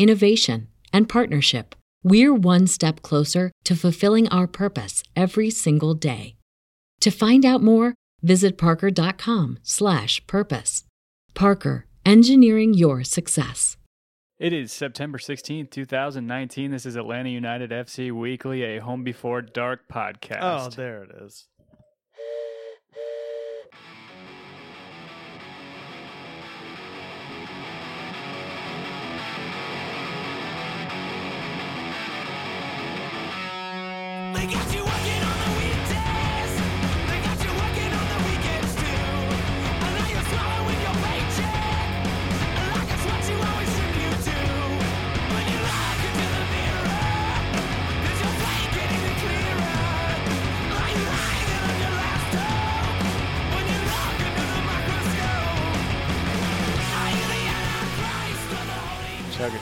innovation, and partnership, we're one step closer to fulfilling our purpose every single day. To find out more, visit parker.com/purpose. Parker, engineering your success. It is September 16th, 2019. This is Atlanta United FC Weekly, a Home Before Dark podcast. Oh, there it is.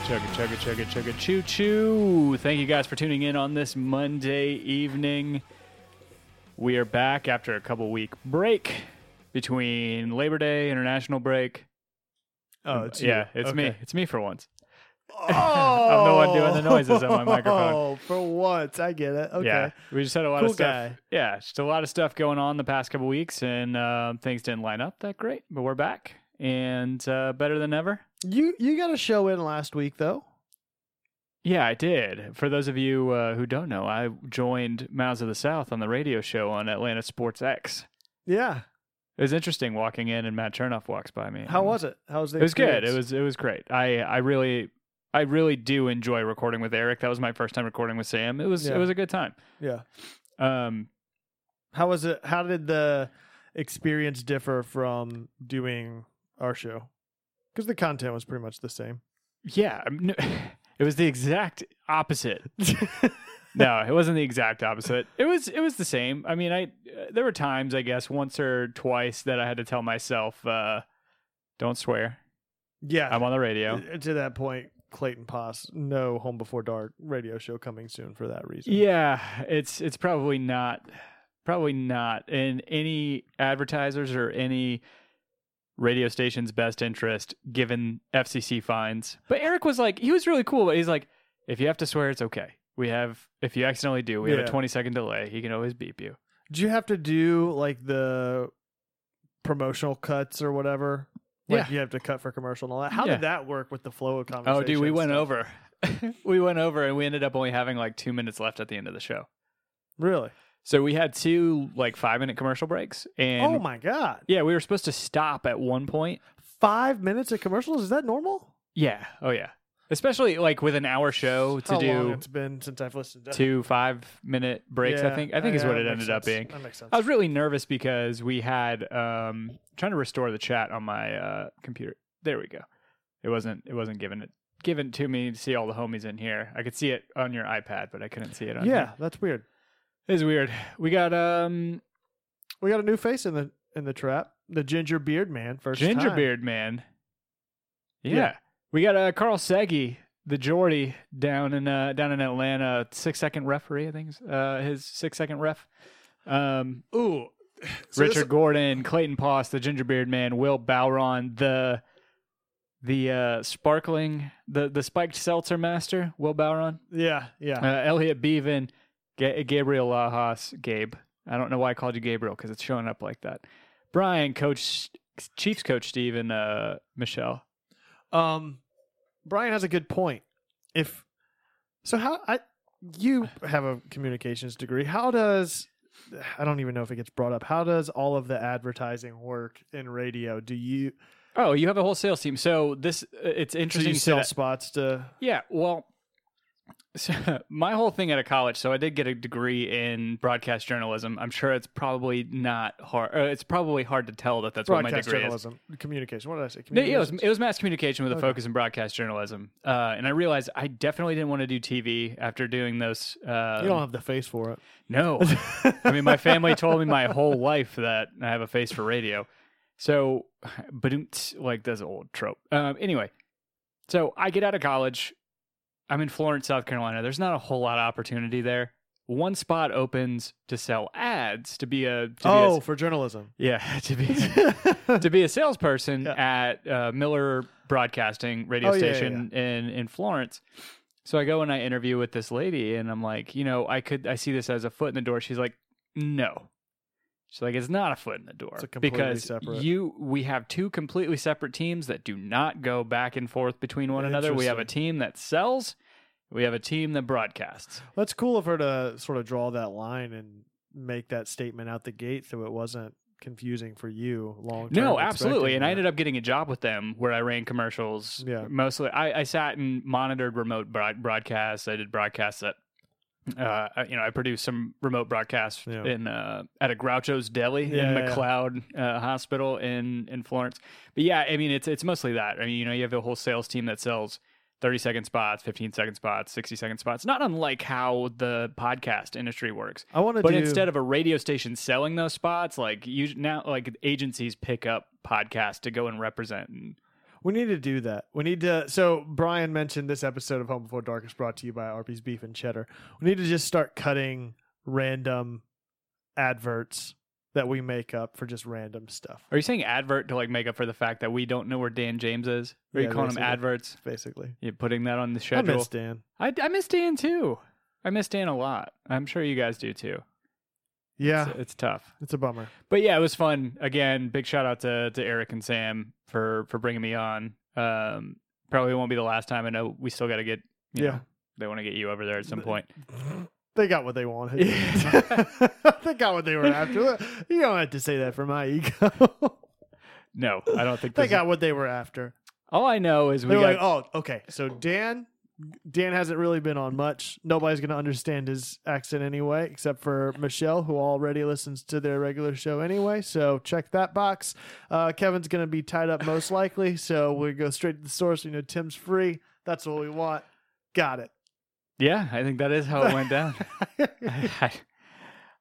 Chugga, chugga, chugga, chugga, choo choo. Thank you guys for tuning in on this Monday evening. We are back after a couple week break between Labor Day, International break. Oh, it's yeah, you. it's me. It's me for once. Oh, I'm the one doing the noises on my microphone. Oh, for once, I get it. Okay. Yeah, we just had a lot Cool of stuff. guy. Yeah, just a lot of stuff going on the past couple weeks, and uh, things didn't line up that great. But we're back and uh, better than ever. You you got a show in last week though. Yeah, I did. For those of you uh, who don't know, I joined Mouths of the South on the radio show on Atlanta Sports X. Yeah. It was interesting walking in and Matt Chernoff walks by me. How was it? How was the It was good. It was it was great. I I really I really do enjoy recording with Eric. That was my first time recording with Sam. It was Yeah. it was a good time. Yeah. Um, How was it? How did the experience differ from doing our show? Because the content was pretty much the same. yeah, no, it was the exact opposite. no, it wasn't the exact opposite. It was it was the same. I mean, I uh, there were times I guess once or twice that I had to tell myself, uh, "Don't swear." yeah. I'm on the radio. Uh, To that point, Clayton Poss, no Home Before Dark radio show coming soon for that reason. Yeah, it's it's probably not probably not in any advertisers or any radio station's best interest given FCC fines. But Eric was like he was really cool, but he's like if you have to swear it's okay. We have if you accidentally do, we have Yeah. a 20 second delay. He can always beep you. Do you have to do like the promotional cuts or whatever? Like Yeah. you have to cut for commercial and all that. How Yeah. did that work with the flow of conversation? Oh, dude, we went over. we went over and we ended up only having like 2 minutes left at the end of the show. Really? So we had two like 5 minute commercial breaks and oh my god! Yeah, we were supposed to stop at one point Five minutes of commercials? Is that normal? Yeah. Oh yeah. Especially like with an hour show to How long do it's been since I've listened to two five minute breaks. I think I think uh, is what it ended makes up being. That makes sense. I was really nervous because we had um trying to restore the chat on my uh computer. There we go. It wasn't it wasn't given it given to me to see all the homies in here. I could see it on your iPad, but I couldn't see it on yeah, here. that's weird. It is weird. We got um We got a new face in the in the trap. The ginger beard man first Ginger time. Beard Man. Yeah. Yeah. We got uh, Carl Segi, the Geordie down in uh, down in Atlanta, six second referee, I think. Uh, his six second ref. Um, Ooh. So this- Richard Gordon, Clayton Poss, the ginger beard Man, Will Bowron, the the uh, sparkling, the the spiked seltzer master, Will Bowron, Yeah, yeah. uh, Elliot Bevan, Ga- Gabriel Lajas, Gabe. I don't know why I called you Gabriel because it's showing up like that. Brian, Coach Chiefs coach Steve and uh, Michelle. Um, Brian has a good point. if so, how I you have a communications degree. How does I don't even know if it gets brought up. How does all of the advertising work in radio? Do you Oh, you have a whole sales team. So this uh, it's interesting. you you sell that. spots to? Yeah, well, so my whole thing out of college. So I did get a degree in broadcast journalism. I'm sure it's probably not hard. Uh, it's probably hard to tell that that's what my Broadcast degree is. journalism, communication. What did I say? No, yeah, it was, it was mass communication with a focus in broadcast journalism. Uh, and I realized I definitely didn't want to do TV after doing those. Uh, you don't have the face for it. no. I mean, my family told me my whole life that I have a face for radio. So, but like that's an old trope. Um, anyway, so I get out of college. I'm in Florence, South Carolina. There's not a whole lot of opportunity there. One spot opens to sell ads to be a to be a- oh, for journalism. yeah to be to be a salesperson Yeah. at uh, Miller Broadcasting radio Oh, yeah, yeah, station in in Florence. So I go and I interview with this lady, and I'm like, you know, I could I see this as a foot in the door. She's like, no. She's like, it's not a foot in the door It's a completely because separate- you we have two completely separate teams that do not go back and forth between one another. We have a team that sells, we have a team that broadcasts. That's cool of her to sort of draw that line and make that statement out the gate, so it wasn't confusing for you long. Term. No, absolutely. And I ended up getting a job with them where I ran commercials. Yeah. Mostly, I, I sat and monitored remote broad- broadcasts. I did broadcasts that, uh, you know, I produced some remote broadcasts Yeah. in uh, at a Groucho's Deli Yeah, in yeah, yeah. McLeod uh, Hospital in in Florence. But yeah, I mean, it's it's mostly that. I mean, you know, you have a whole sales team that sells. 30 second spots, 15 second spots, 60 second spots, not unlike how the podcast industry works I want to but do, instead of a radio station selling those spots like you now like agencies pick up podcasts to go and represent and we need to do that. We need to. So Brian mentioned this episode of Home Before Dark is brought to you by Arby's Beef and Cheddar. We need to just start cutting random adverts that we make up for just random stuff. are you saying advert to like make up for the fact that we don't know where dan james is are you calling basically. adverts Basically, you putting that on the schedule. I miss Dan. I, I miss dan too i miss dan a lot i'm sure you guys do too Yeah, it's, it's tough it's a bummer. but yeah it was fun again big shout out to, to eric and sam for for bringing me on um probably won't be the last time i know we still got to get Yeah. know, they want to get you over there at some point They got what they wanted. Yeah. they got what they were after. You don't have to say that for my ego. no i don't think they this is- got what they were after. All I know is we They were got like, oh, okay. So Dan, Dan hasn't really been on much. Nobody's going to understand his accent anyway, except for Michelle, who already listens to their regular show anyway. So check that box. Uh, Kevin's going to be tied up most likely, so we go straight to the source. You know, Tim's free. That's what we want. Got it. yeah. I think that is how it went down. I,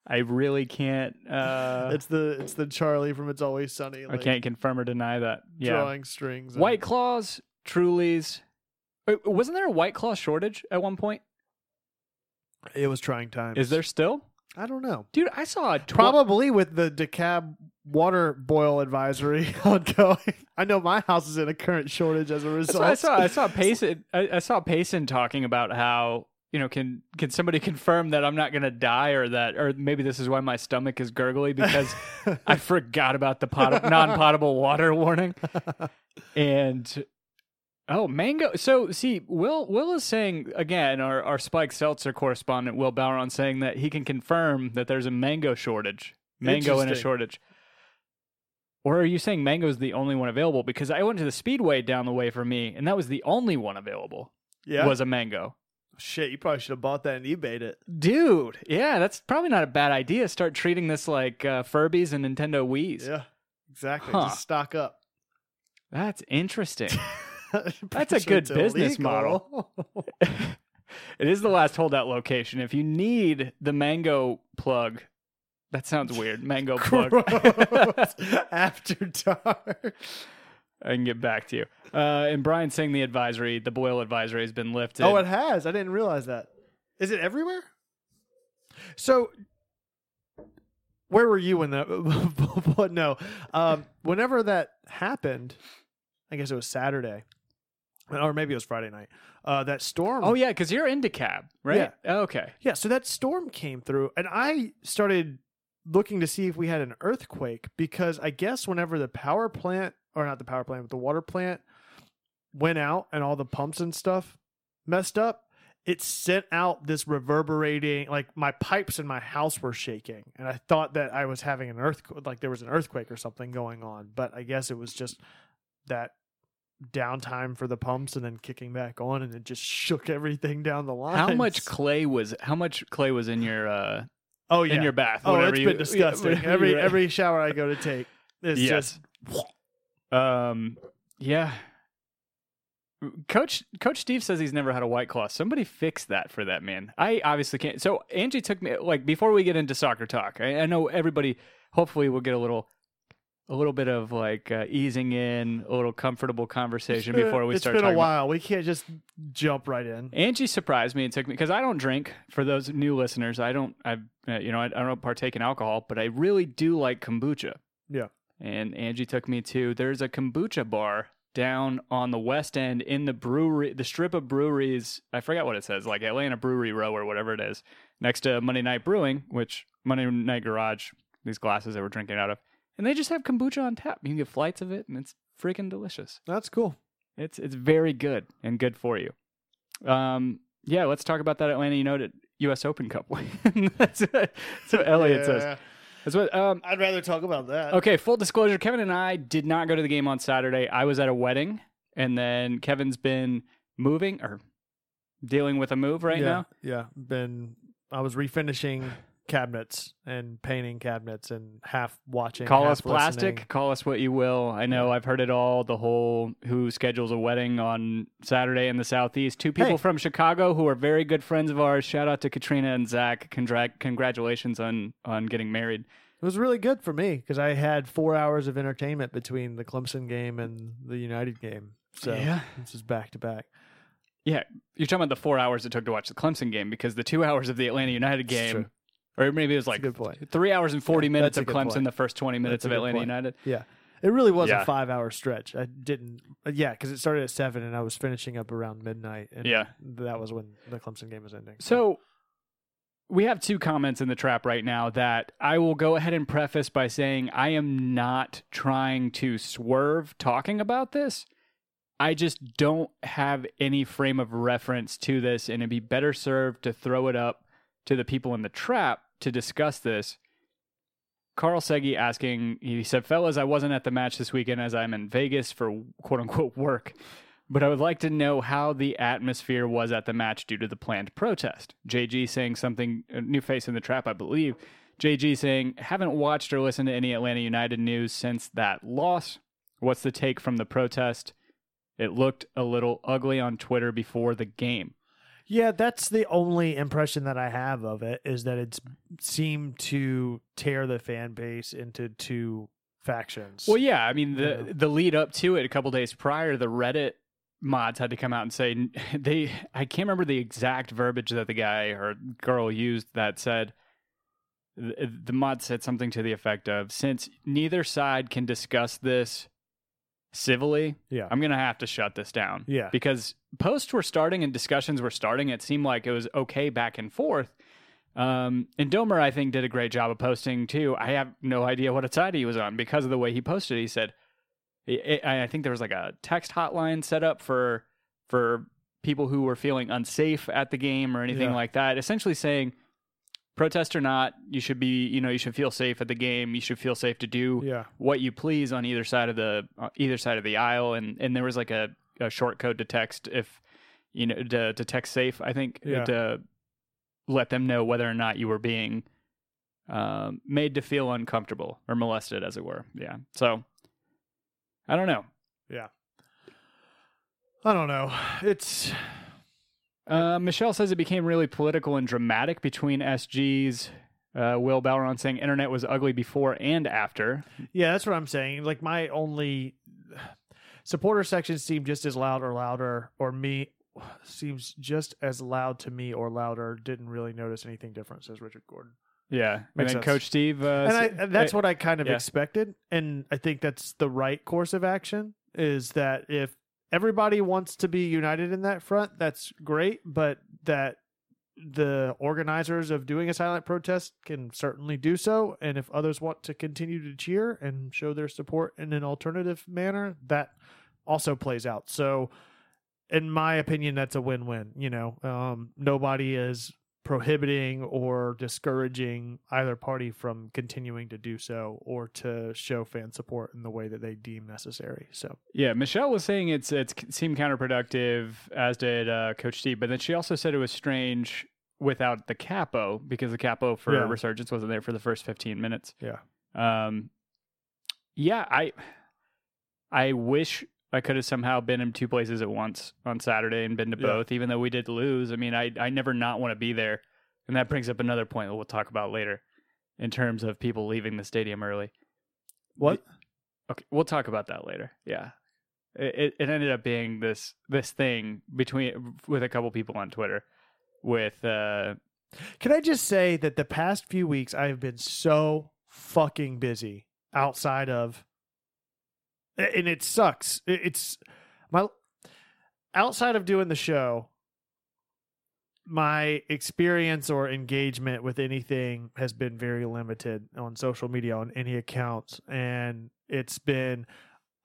I really can't. Uh, it's the it's the Charlie from It's Always Sunny. I can't confirm or deny that. Yeah, drawing strings. and- White Claws, Trulies. Wasn't there a White Claw shortage at one point? It was trying times. Is there still? I don't know. Dude, I saw a tw- Probably with the DeKalb water boil advisory ongoing. I know my house is in a current shortage as a result. I saw I saw Payson I, I saw Payson talking about how you know can can somebody confirm that I'm not gonna die or that or maybe this is why my stomach is gurgly because I forgot about the pot- non-potable water warning and oh mango so see Will Will is saying again our our Spike Seltzer correspondent Will Bowron saying that he can confirm that there's a mango shortage mango in a shortage or are you saying mango is the only one available? Because I went to the Speedway down the way from me, and that was the only one available. yeah. Was a mango. Shit, you probably should have bought that and eBayed it. Dude, yeah, that's probably not a bad idea. Start treating this like uh, Furbies and Nintendo Wii's. Yeah, exactly. Huh. Just stock up. That's interesting. That's a good business model. it is the last holdout location. If you need the mango plug, that sounds weird. Mango plug. After dark. I can get back to you. Uh, and Brian saying the advisory, the boil advisory has been lifted. Oh, it has. I didn't realize that. Is it everywhere? So, where were you when that? No, um, whenever that happened, I guess it was Saturday, or maybe it was Friday night. Uh, that storm. oh yeah, because you're in DeKalb, right? Yeah. Okay. yeah. So that storm came through, and I started looking to see if we had an earthquake because I guess whenever the power plant, or not the power plant, but the water plant went out and all the pumps and stuff messed up, it sent out this reverberating like my pipes in my house were shaking and I thought that I was having an earthquake like there was an earthquake or something going on, but I guess it was just that downtime for the pumps and then kicking back on and it just shook everything down the line. How much clay was how much clay was in your uh oh yeah. in your bath? oh, it's you- been disgusting. whatever every you- every shower I go to take it's Yes. just Um, yeah. Coach Coach Steve says he's never had a white claw. Somebody fix that for that man. I obviously can't. So Angie took me like before we get into soccer talk. I, I know everybody. Hopefully, we'll get a little, a little bit of like uh, easing in, a little comfortable conversation been- before we it's start. It's been a talking about- while. We can't just jump right in. Angie surprised me and took me because I don't drink. For those new listeners, I don't. I uh, you know I, I don't partake in alcohol, but I really do like kombucha. Yeah. And Angie took me to there's a kombucha bar down on the west end in the brewery, the strip of breweries. I forgot what it says, like Atlanta Brewery Row or whatever it is, next to Monday Night Brewing, which Monday Night Garage. These glasses that we're drinking out of, and they just have kombucha on tap. You can get flights of it, and it's freaking delicious. That's cool. It's it's very good and good for you. Um, yeah, let's talk about that Atlanta United U.S. Open Cup win. that's, what, that's what Elliot says. That's what. Um, I'd rather talk about that. okay, full disclosure: Kevin and I did not go to the game on Saturday. I was at a wedding, and then Kevin's been moving or dealing with a move right yeah, now. Yeah, been I was refinishing cabinets and painting cabinets and half watching. Call half us plastic, listening. call us what you will. I know I've heard it all. The whole who schedules a wedding on Saturday in the southeast. Two people Hey. from Chicago who are very good friends of ours. Shout out to Katrina and Zach. Congra- congratulations on on getting married. It was really good for me because I had four hours of entertainment between the Clemson game and the United game. So Yeah. this is back to back. Yeah, you're talking about the four hours it took to watch the Clemson game because the two hours of the Atlanta United game. Or maybe it was like three hours and forty Yeah, minutes of Clemson, point. the first twenty minutes That's of Atlanta point. United. Yeah. It really was Yeah. a five hour stretch. I didn't, yeah, because it started at seven and I was finishing up around midnight. And Yeah. that was when the Clemson game was ending. So we have two comments in the trap right now that I will go ahead and preface by saying I am not trying to swerve talking about this. I just don't have any frame of reference to this, and it'd be better served to throw it up to the people in the trap to discuss this. Carl Segi asking, he said, Fellas, I wasn't at the match this weekend as I'm in Vegas for quote unquote work, but I would like to know how the atmosphere was at the match due to the planned protest. JG saying something, new face in the trap, I believe. JG saying, haven't watched or listened to any Atlanta United news since that loss. What's the take from the protest? It looked a little ugly on Twitter before the game. Yeah, that's the only impression that I have of it is that it's seemed to tear the fan base into two factions. Well, yeah, I mean the Yeah. the lead up to it, a couple days prior, the Reddit mods had to come out and say they. I can't remember the exact verbiage that the guy or girl used that said. The the mod said something to the effect of, "Since neither side can discuss this civilly, yeah, I'm gonna have to shut this down." Yeah. because posts were starting and discussions were starting. It seemed like it was okay back and forth. Um, and Domer, I think, did a great job of posting too. I have no idea what side he was on because of the way he posted. He said, I I think there was like a text hotline set up for for people who were feeling unsafe at the game or anything Yeah. like that. Essentially saying, protest or not, you should be, you know, you should feel safe at the game. You should feel safe to do yeah, what you please on either side of the uh, either side of the aisle and and there was like a, a short code to text if you know to, to text safe i think Yeah. to let them know whether or not you were being um, made to feel uncomfortable or molested as it were yeah so i don't know yeah. I don't know. It's uh, michelle says it became really political and dramatic between sg's uh, will Balron saying internet was ugly before and after yeah, that's what I'm saying. Like my only supporter section seemed just as loud or louder, or me seems just as loud to me or louder. Didn't really notice anything different. Says Richard Gordon. yeah and Makes then sense. coach steve uh, and, I, and that's uh, what I kind of yeah. expected, and I think that's the right course of action. Is that if everybody wants to be united in that front, that's great, but that the organizers of doing a silent protest can certainly do so, and if others want to continue to cheer and show their support in an alternative manner, that also plays out. So in my opinion, that's a win-win. You know, um, nobody is prohibiting or discouraging either party from continuing to do so or to show fan support in the way that they deem necessary. So Yeah, Michelle was saying it's it's seemed counterproductive, as did uh, Coach Steve. But then she also said it was strange without the capo because the capo for Yeah. Resurgence wasn't there for the first fifteen minutes. yeah, Um, yeah, I I wish I could have somehow been in two places at once on Saturday and been to Yeah. both, even though we did lose. I mean, I I never not want to be there, and that brings up another point that we'll talk about later, in terms of people leaving the stadium early. what? Okay, we'll talk about that later. Yeah, it it, it ended up being this this thing between with a couple people on Twitter, with uh Can I just say that the past few weeks I have been so fucking busy outside of and it sucks. It's my outside of doing the show my experience or engagement with anything has been very limited on social media on any accounts and it's been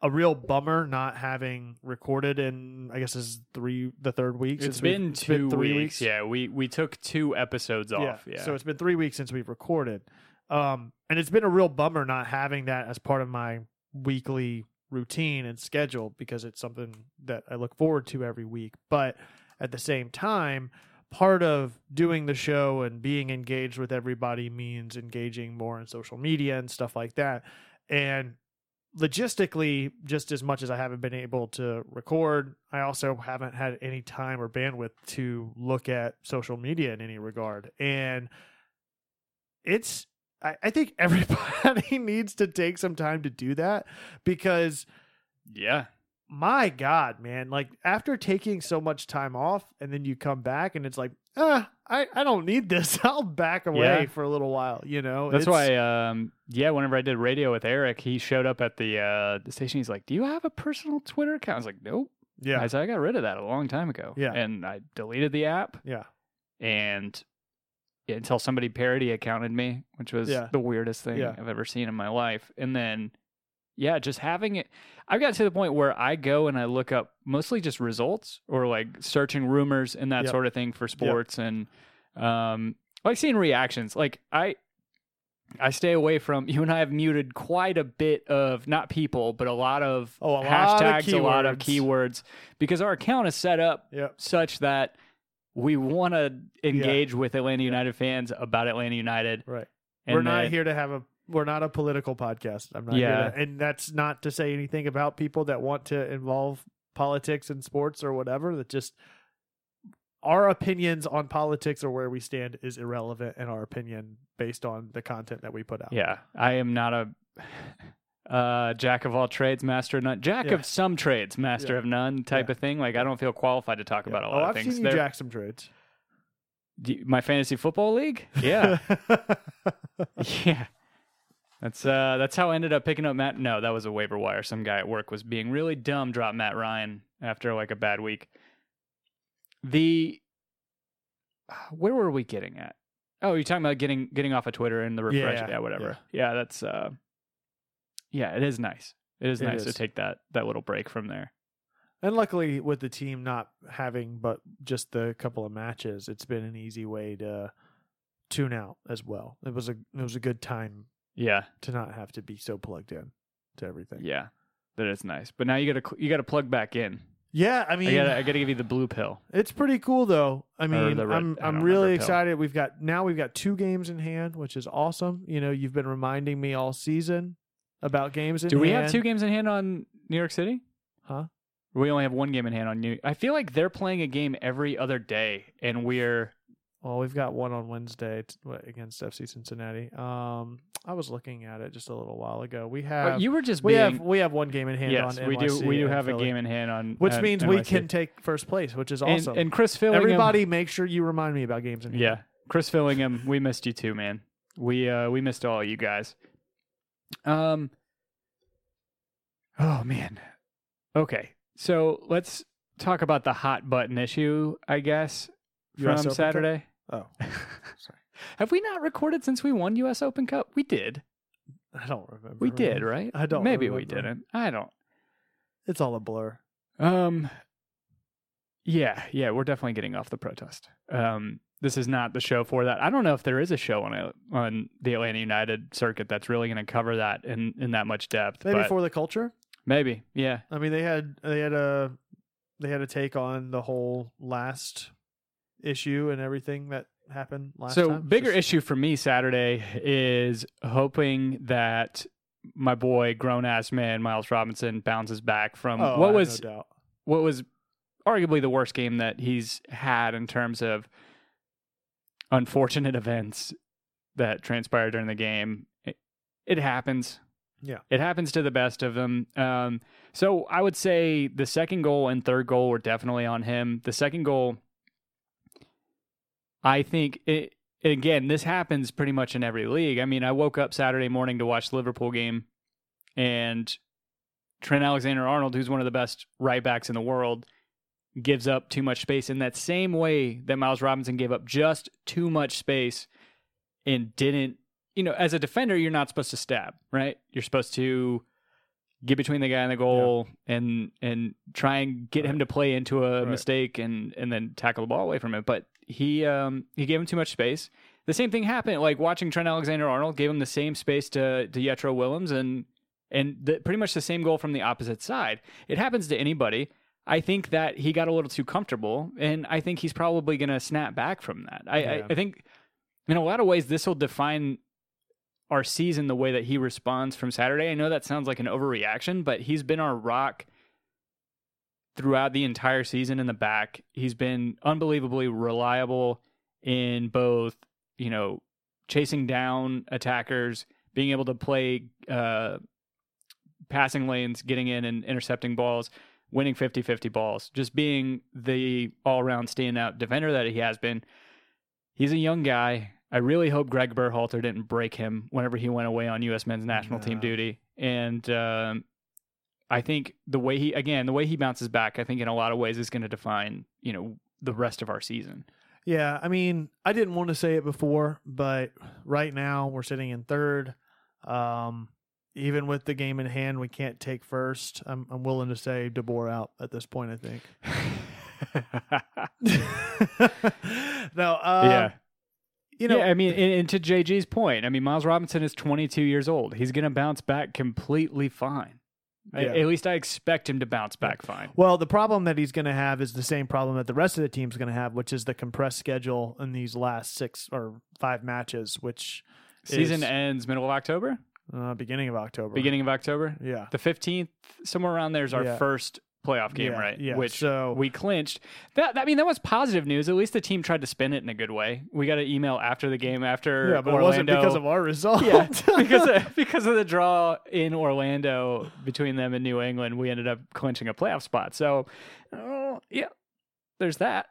a real bummer not having recorded in I guess is three the third week it's been it's two three weeks. Yeah, we we took two episodes off. Yeah, So it's been three weeks since we've recorded. Um, and it's been a real bummer not having that as part of my weekly routine and schedule because it's something that I look forward to every week. But at the same time, part of doing the show and being engaged with everybody means engaging more in social media and stuff like that. And logistically, just as much as I haven't been able to record, I also haven't had any time or bandwidth to look at social media in any regard. And it's, I, I think everybody needs to take some time to do that because yeah. my God, man, like after taking so much time off and then you come back and it's like, ah, I, I don't need this. I'll back away Yeah. for a little while, you know? That's It's- why, um, yeah. Whenever I did radio with Eric, he showed up at the uh, the station. He's like, "Do you have a personal Twitter account?" I was like, "Nope." yeah, I said, "I got rid of that a long time ago." Yeah. and I deleted the app, yeah, and yeah, until somebody parody accounted me, which was Yeah. the weirdest thing Yeah. I've ever seen in my life. And then, yeah, just having it. I've got to the point where I go and I look up mostly just results or like searching rumors and that Yep. sort of thing for sports and um, like seeing reactions. Like I. I stay away from you and I have muted quite a bit of not people, but a lot of Oh, a lot of hashtags, a lot of keywords. because our account is set up yeah. such that we want to engage with Atlanta United fans about Atlanta United. Right. And we're not that- here to have a we're not a political podcast. I'm not Yeah. here to, and that's not to say anything about people that want to involve politics and sports or whatever. That just our opinions on politics or where we stand is irrelevant in our opinion based on the content that we put out. Yeah, I am not a uh, jack of all trades, master of none. Jack Yeah. of some trades, master Yeah. of none type Yeah. of thing. Like I don't feel qualified to talk Yeah. about a oh, lot I've of things. seen you jack some trades. You- my fantasy football league. Yeah, yeah. That's uh that's how I ended up picking up Matt. No, that was a waiver wire. Some guy at work was being really dumb, dropped Matt Ryan after like a bad week. The where were we getting at? Oh, you're talking about getting getting off of Twitter and the refresh. Yeah, Yeah, whatever. Yeah. that's uh yeah, it is nice. It is It nice is. to take that that little break from there. And luckily, with the team not having but just the couple of matches, it's been an easy way to tune out as well. It was a it was a good time Yeah, to not have to be so plugged in to everything. yeah, that is nice. But now you got to you got to plug back in. Yeah, I mean, I gotta I gotta give you the blue pill. it's pretty cool though. I mean, the red- I'm I I'm don't really remember excited. We've got now we've got two games in hand, which is awesome. You know, you've been reminding me all season about games in Do we hand. have two games in hand on New York City? Huh? We only have one game in hand on New. I feel like they're playing a game every other day, and we're Well, we've got one on Wednesday t- against FC Cincinnati. Um, I was looking at it just a little while ago. We oh, have you were just we being. have we have one game in hand yes, on we do. We do and have a game in hand on, which at means we can take first place, which is And- awesome. And, Chris Fillingham. Everybody, make sure you remind me about games in hand. Yeah, Chris Fillingham. We missed you too, man. We uh we missed all you guys. Um. Oh man. Okay, so let's talk about the hot button issue, I guess, from? Saturday. Oh, sorry. Have we not recorded since we won U.S. Open Cup? We did. I don't remember. We did, right? I don't Maybe we didn't. I don't. It's all a blur. Um. Yeah, yeah, we're definitely getting off the protest. Um, this is not the show for that. I don't know if there is a show on on the Atlanta United circuit that's really going to cover that in, in that much depth. Maybe for the culture. maybe, yeah. I mean, they had they had a they had a take on the whole last issue and everything that happened last so time. bigger Just- issue for me Saturday is hoping that my boy grown ass man Miles Robinson bounces back from Oh, what have was no what was arguably the worst game that he's had in terms of unfortunate events that transpired during the game. It, it happens. Yeah. It happens to the best of them. Um, so I would say the second goal and third goal were definitely on him. The second goal, I think it, again, this happens pretty much in every league. I mean, I woke up Saturday morning to watch the Liverpool game and Trent Alexander Arnold, who's one of the best right backs in the world, gives up too much space in that same way that Miles Robinson gave up just too much space and didn't, you know, as a defender, you're not supposed to stab, right? You're supposed to get between the guy and the goal and and try and get him to play into a Right. mistake and and then tackle the ball away from it. But he um he gave him too much space. The same thing happened like watching Trent Alexander Arnold gave him the same space to to Jetro Willems and and the, pretty much the same goal from the opposite side. It happens to anybody. I think that he got a little too comfortable, and I think he's probably going to snap back from that. I, I, I think in a lot of ways this will define our season the way that he responds from Saturday. I know that sounds like an overreaction, but he's been our rock throughout the entire season in the back. He's been unbelievably reliable in both, you know, chasing down attackers, being able to play uh, passing lanes, getting in and intercepting balls, winning 50-50 balls, just being the all-around standout defender that he has been. He's a young guy. I really hope Greg Berhalter didn't break him whenever he went away on U.S. men's national team duty. And um, I think the way he, again, the way he bounces back, I think in a lot of ways is going to define, you know, the rest of our season. Yeah, I mean, I didn't want to say it before, but right now we're sitting in third. Um, even with the game in hand, we can't take first. I'm, I'm willing to say DeBoer out at this point. I think. no, um, yeah. you know, yeah, I mean, and, and to JG's point, I mean, Miles Robinson is 22 years old. He's going to bounce back completely fine. I- at least I expect him to bounce back fine. Well, the problem that he's going to have is the same problem that the rest of the team's going to have, which is the compressed schedule in these last six or five matches, which Season is, ends middle of October, uh, beginning of October. beginning of October. yeah. The 15th, somewhere around there is our Yeah. first playoff game, Yeah, right? yeah. Which So- we clinched. That I mean, that was positive news. At least the team tried to spin it in a good way. We got an email after the game after Yeah, but Orlando. it wasn't because of our result. yeah, because of, because of the draw in Orlando between them and New England, we ended up clinching a playoff spot. So, oh, yeah, there's that.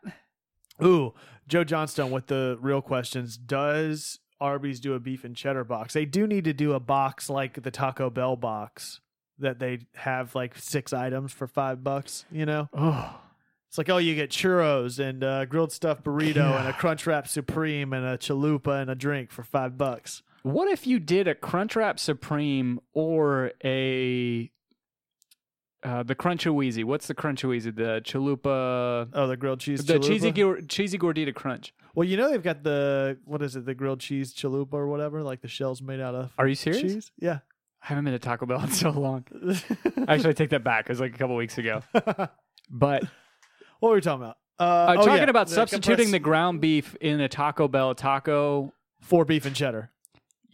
Ooh, Joe Johnstone with the real questions. Does Arby's do a beef and cheddar box? They do need to do a box like the Taco Bell box that they have like six items for five bucks. You know, Oh, it's like oh, you get churros and a grilled stuffed burrito and a crunch wrap supreme and a chalupa and a drink for five bucks. what if you did a Crunchwrap Supreme or a uh, the Crunchaweezy? What's the Crunchaweezy? The Chalupa, Oh, the grilled cheese. the chalupa? cheesy gor- cheesy gordita crunch. Well, you know they've got the what is it? The grilled cheese chalupa or whatever, like the shells made out of Are you serious? cheese. Yeah. I haven't been to Taco Bell in so long. Actually, I take that back. It was like a couple weeks ago. But what were we talking about? Uh, uh, oh, talking yeah, about the substituting the ground beef in a Taco Bell taco for beef and cheddar.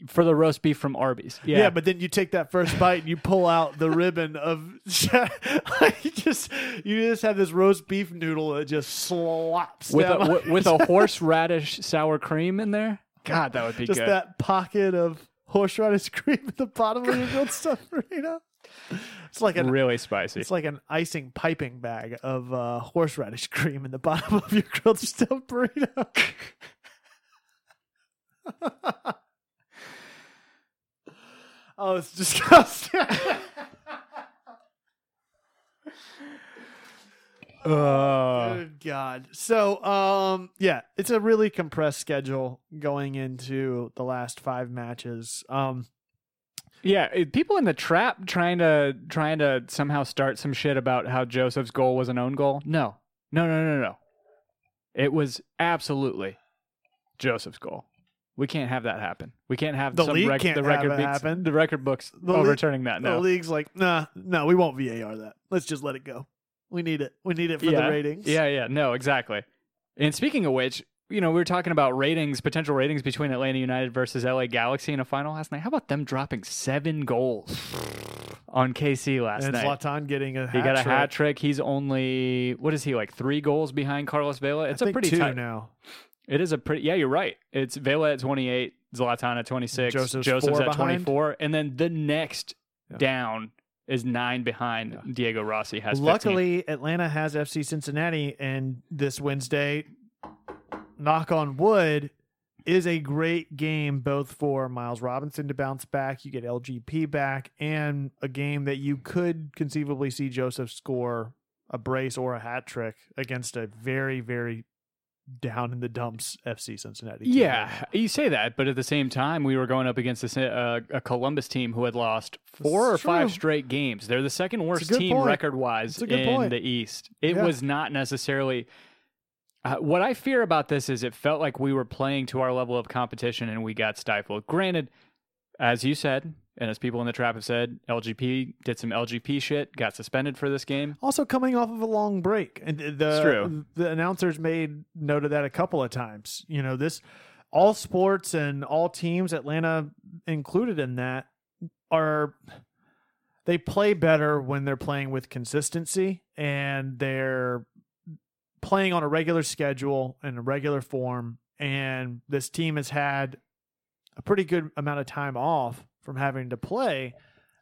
For the roast beef from Arby's. Yeah, Yeah. but then you take that first bite and you pull out the ribbon of you just you just have this roast beef noodle that just slops with a down wi- with a horseradish sour cream in there. God, that would be just good. that pocket of horseradish cream at the bottom of your grilled stuffed burrito. It's like an really spicy. it's like an icing piping bag of uh, horseradish cream in the bottom of your grilled stuffed burrito. Oh, it's disgusting. Uh, Good God. So, um, yeah, it's a really compressed schedule going into the last five matches. Um, yeah, it- people in the trap trying to trying to somehow start some shit about how Josef's goal was an own goal. No, No, no, no, no. It was absolutely Josef's goal. We can't have that happen. We can't have The league rec- can't the have record it books, happen. the record books The league- overturning that No. The now. league's like, nah, no, we won't VAR that. Let's just let it go. We need it. We need it for the ratings. Yeah, yeah, no, exactly. And speaking of which, you know, we were talking about ratings, potential ratings between Atlanta United versus LA Galaxy in a final last night. How about them dropping seven goals on KC last night? And night? Zlatan getting a he hat got a hat trick. He's only what is he like three goals behind Carlos Vela? It's a pretty two tight. now. It is a pretty. Yeah, you're right. It's Vela at 28, Zlatan at 26, Josef's Josef's, at behind. 24, and then the next Yeah. down is nine behind. Yeah. Diego Rossi has 15. Luckily, Atlanta has FC Cincinnati, and this Wednesday, knock on wood, is a great game both for Miles Robinson to bounce back. You get LGP back, and a game that you could conceivably see Josef score a brace or a hat trick against a very, very down in the dumps FC Cincinnati. team. Yeah, you say that, but at the same time, we were going up against a, uh, a Columbus team who had lost four or It's five straight games. They're the second worst team point. record wise It's a good in point. the East. It Yeah. was not necessarily. Uh, what I fear about this is it felt like we were playing to our level of competition and we got stifled. Granted, as you said, and as people in the trap have said, LGP did some LGP shit, got suspended for this game. Also coming off of a long break, and the It's true. the announcers made note of that a couple of times. You know, this all sports and all teams, Atlanta included in that, are they play better when they're playing with consistency and they're playing on a regular schedule and a regular form. And this team has had a pretty good amount of time off from having to play.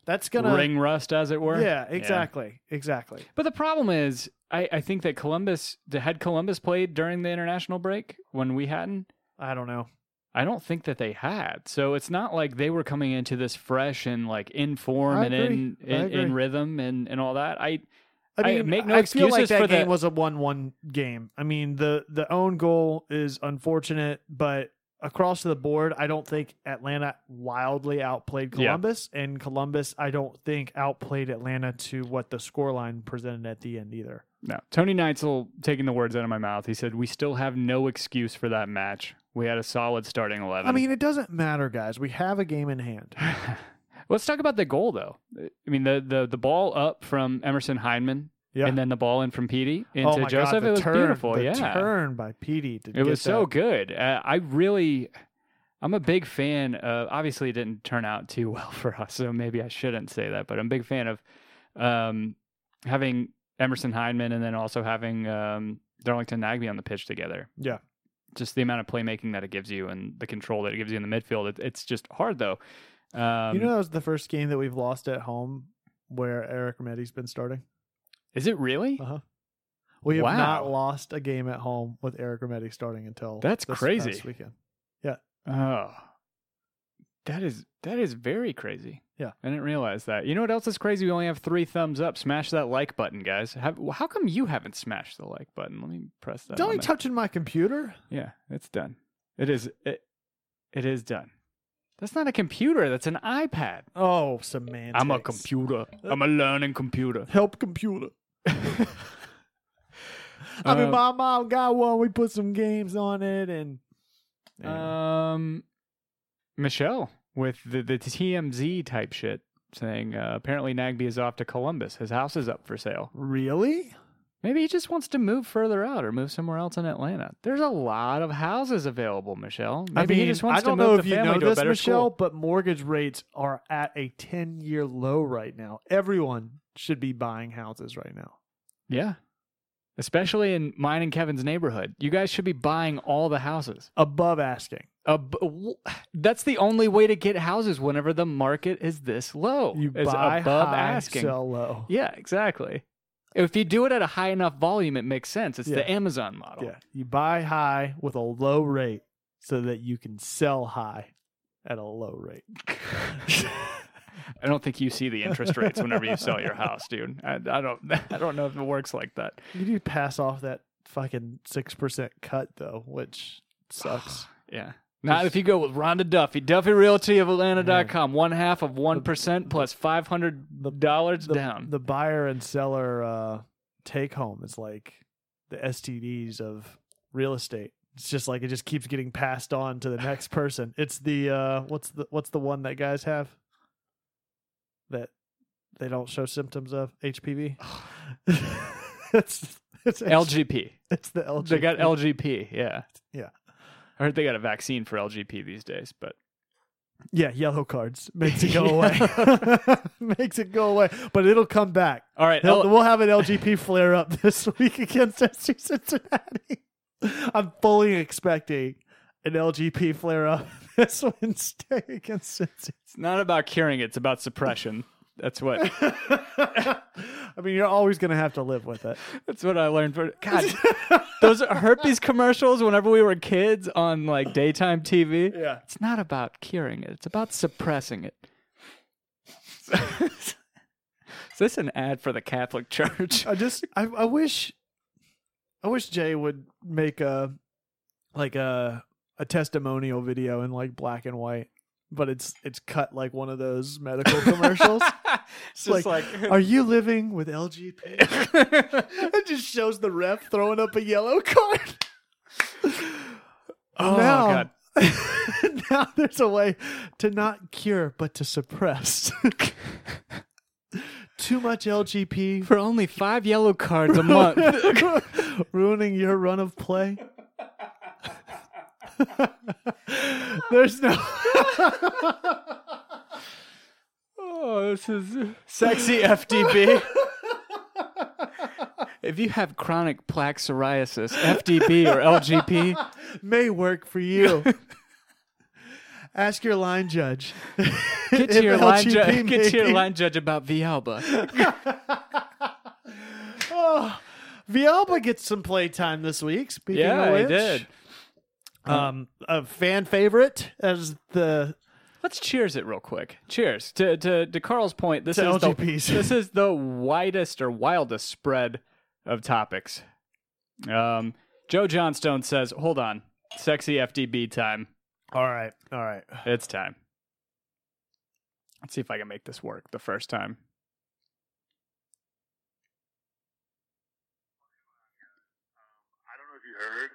That's gonna Ring rust, as it were. yeah, exactly, exactly. But the problem is, I, I think that Columbus, had Columbus played during the international break when we hadn't. I don't know. I don't think that they had. So it's not like they were coming into this fresh and like in form I and agree. in in, in rhythm and, and all that. I I I make no I feel like excuses that for the- game was a one-one game. I mean, the the own goal is unfortunate, but across the board, I don't think Atlanta wildly outplayed Yeah. Columbus, and Columbus, I don't think outplayed Atlanta to what the scoreline presented at the end either. no. Tony Neitzel taking the words out of my mouth. He said, "We still have no excuse for that match. We had a solid starting eleven. I mean, it doesn't matter, guys. We have a game in hand. Let's talk about the goal, though. I mean, the the the ball up from Emerson Hyndman, Yeah. and then the ball in from Pity into oh Josef. God, it was turn, beautiful. the yeah, turn by Pity. To it was so good. Uh, I really, I'm a big fan. Of, obviously, it didn't turn out too well for us, so maybe I shouldn't say that. But I'm a big fan of um, having Emerson Hyndman and then also having um, Darlington Nagbe on the pitch together. Yeah. Just the amount of playmaking that it gives you and the control that it gives you in the midfield. It, it's just hard though. Um, you know, that was the first game that we've lost at home where Eric Remedi's been starting. Is it really? Uh-huh. We have Wow. not lost a game at home with Eric Remedi starting until That's this crazy. past weekend. Yeah. Oh, that is that is very crazy. Yeah. I didn't realize that. You know what else is crazy? We only have three thumbs up. Smash that like button, guys. Have, how come you haven't smashed the like button? Let me press that. Don't be touching my computer. Yeah, it's done. It is. It, it is done. That's not a computer. That's an iPad. Oh, semantics. I'm a computer. I'm a learning computer. Help computer. I mean, Um, my mom got one. We put some games on it, and Um, Michelle with the the TMZ type shit saying uh, apparently Nagbe is off to Columbus. His house is up for sale. really, Maybe he just wants to move further out or move somewhere else in Atlanta. There's a lot of houses available, Michelle. Maybe I mean, he just wants I don't to move know the if you family know to a this, better Michelle, school. but mortgage rates are at a ten-year low right now. Everyone should be buying houses right now. Yeah. Especially in mine and Kevin's neighborhood. You guys should be buying all the houses. Above asking, Ab- that's the only way to get houses whenever the market is this low. you buy above high, asking. sell low. Yeah, exactly. If you do it at a high enough volume, it makes sense. It's the Yeah. Amazon model. Yeah, you buy high with a low rate so that you can sell high at a low rate. I don't think you see the interest rates whenever you sell your house, dude. I, I don't. I don't know if it works like that. You do pass off that fucking six percent cut though, which sucks. Yeah. Not if you go with Rhonda Duffy, Duffy Realty of Atlanta.com, one half of 1% plus $500 the, down. the buyer and seller uh, take home is like the STDs of real estate. It's just like it just keeps getting passed on to the next person. It's the uh what's the what's the one that guys have that they don't show symptoms of HPV. it's it's LGP. It's the LG. They got LGP. Yeah. Yeah. I heard they got a vaccine for LGP these days, but Yeah, yellow cards makes it go away. makes it go away, but it'll come back. all right. L- we'll have an LGP flare up this week against FC Cincinnati. I'm fully expecting an LGP flare up this Wednesday against Cincinnati. it's not about curing; it's about suppression. That's what. I mean, you're always going to have to live with it. That's what I learned. For God, those herpes commercials. Whenever we were kids on like daytime TV, Yeah. it's not about curing it; it's about suppressing it. Is this an ad for the Catholic Church? I just, I, I wish, I wish Jay would make a, like a, a testimonial video in like black and white, but it's, it's cut like one of those medical commercials. It's just like, Are you living with LGP? it just shows the ref throwing up a yellow card. Oh, now, God. now there's a way to not cure but to suppress. Too much LGP for only five yellow cards a month. ruining your run of play. there's no Oh, this is sexy FDB. if you have chronic plaque psoriasis, FDB or LGP, may work for you. Ask your line judge. get to your line, ju- get to your line judge about Villalba. Oh, Villalba gets some playtime this week. Speaking yeah, of he which, did. Um, a fan favorite as the Let's cheers it real quick. Cheers to to, to Carl's point. This To is the, this is the widest or wildest spread of topics. Um, Joe Johnstone says, "Hold on, sexy FDB time. all right, all right. It's time. Let's see if I can make this work the first time." I don't know if you heard,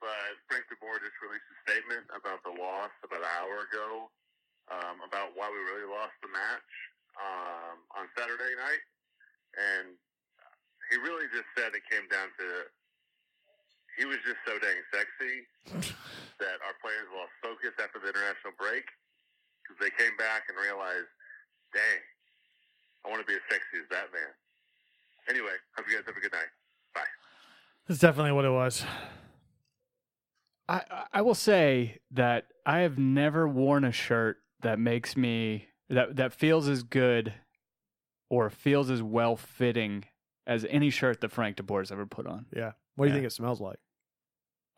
but Frank de Boer just released a statement about the loss about an hour ago, um, about why we really lost the match um, on Saturday night, and he really just said it came down to he was just so dang sexy that our players lost focus after the international break because they came back and realized, dang, I want to be as sexy as that man. Anyway, hope you guys have a good night. Bye. That's definitely what it was. I I will say that I have never worn a shirt that makes me that that feels as good or feels as well fitting as any shirt that Frank de Boer's ever put on. Yeah. What do you Yeah. think it smells like?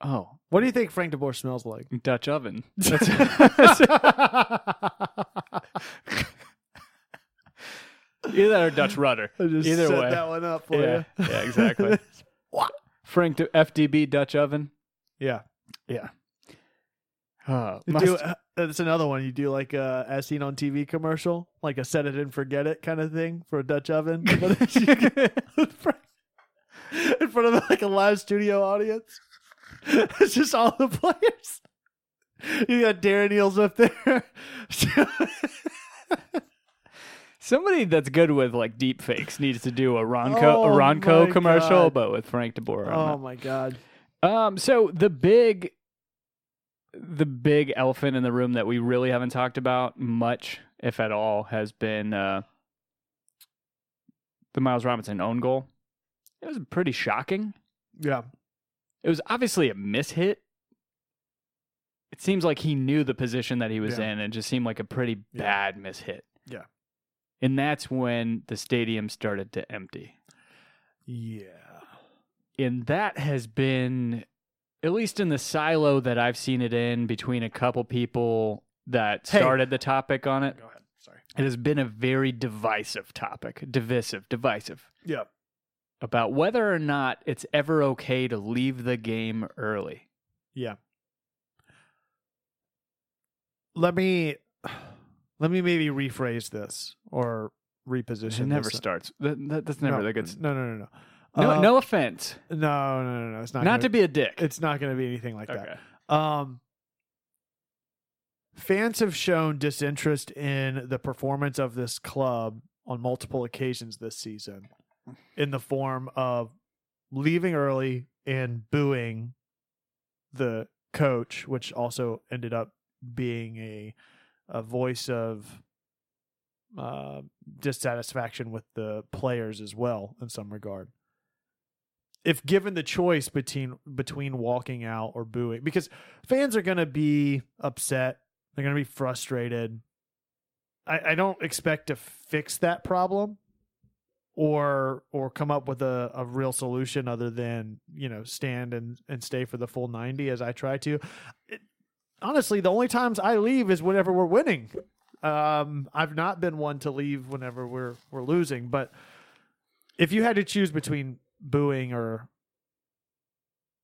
Oh, What do you think Frank de Boer smells like? Dutch oven. Either that or Dutch rudder. Either set way. that one up for Yeah, you. yeah, exactly. Frank De- FDB Dutch oven. yeah. Yeah. Uh, must- do, uh, that's another one. You do like a as seen on TV commercial, like a set it and forget it kind of thing for a Dutch oven. But in front of like a live studio audience. It's just all the players. You got Darren Eales up there. Somebody that's good with like deep fakes needs to do a Ronco Oh a Ronco commercial, God. but with Frank de Boer. oh my god. Um, so the big, the big elephant in the room that we really haven't talked about much, if at all, has been uh, the Miles Robinson own goal. It was pretty shocking. Yeah. It was obviously a mishit. It seems like he knew the position that he was Yeah. in and just seemed like a pretty Yeah. bad mishit. Yeah. And that's when the stadium started to empty. Yeah. And that has been, at least in the silo that I've seen it in between a couple people that Hey. started the topic on it, Go ahead. Sorry. it has been a very divisive topic. Divisive, divisive. Yeah. About whether or not it's ever okay to leave the game early. Yeah. Let me let me maybe rephrase this or reposition. It never starts. That, that- that's never no, the good. No, no, no, No, Uh, no offense. no, no, no, no. It's not. Not gonna, to be a dick. It's not going to be anything like okay. that. Um, fans have shown disinterest in the performance of this club on multiple occasions this season, in the form of leaving early and booing the coach, which also ended up being a a voice of uh, dissatisfaction with the players as well in some regard. If given the choice between between walking out or booing, because fans are going to be upset, they're going to be frustrated. I, I don't expect to fix that problem or or come up with a, a real solution other than you know stand and, and stay for the full 90 as i try to It- honestly the only times i leave is whenever we're winning um i've not been one to leave whenever we're we're losing but if you had to choose between booing or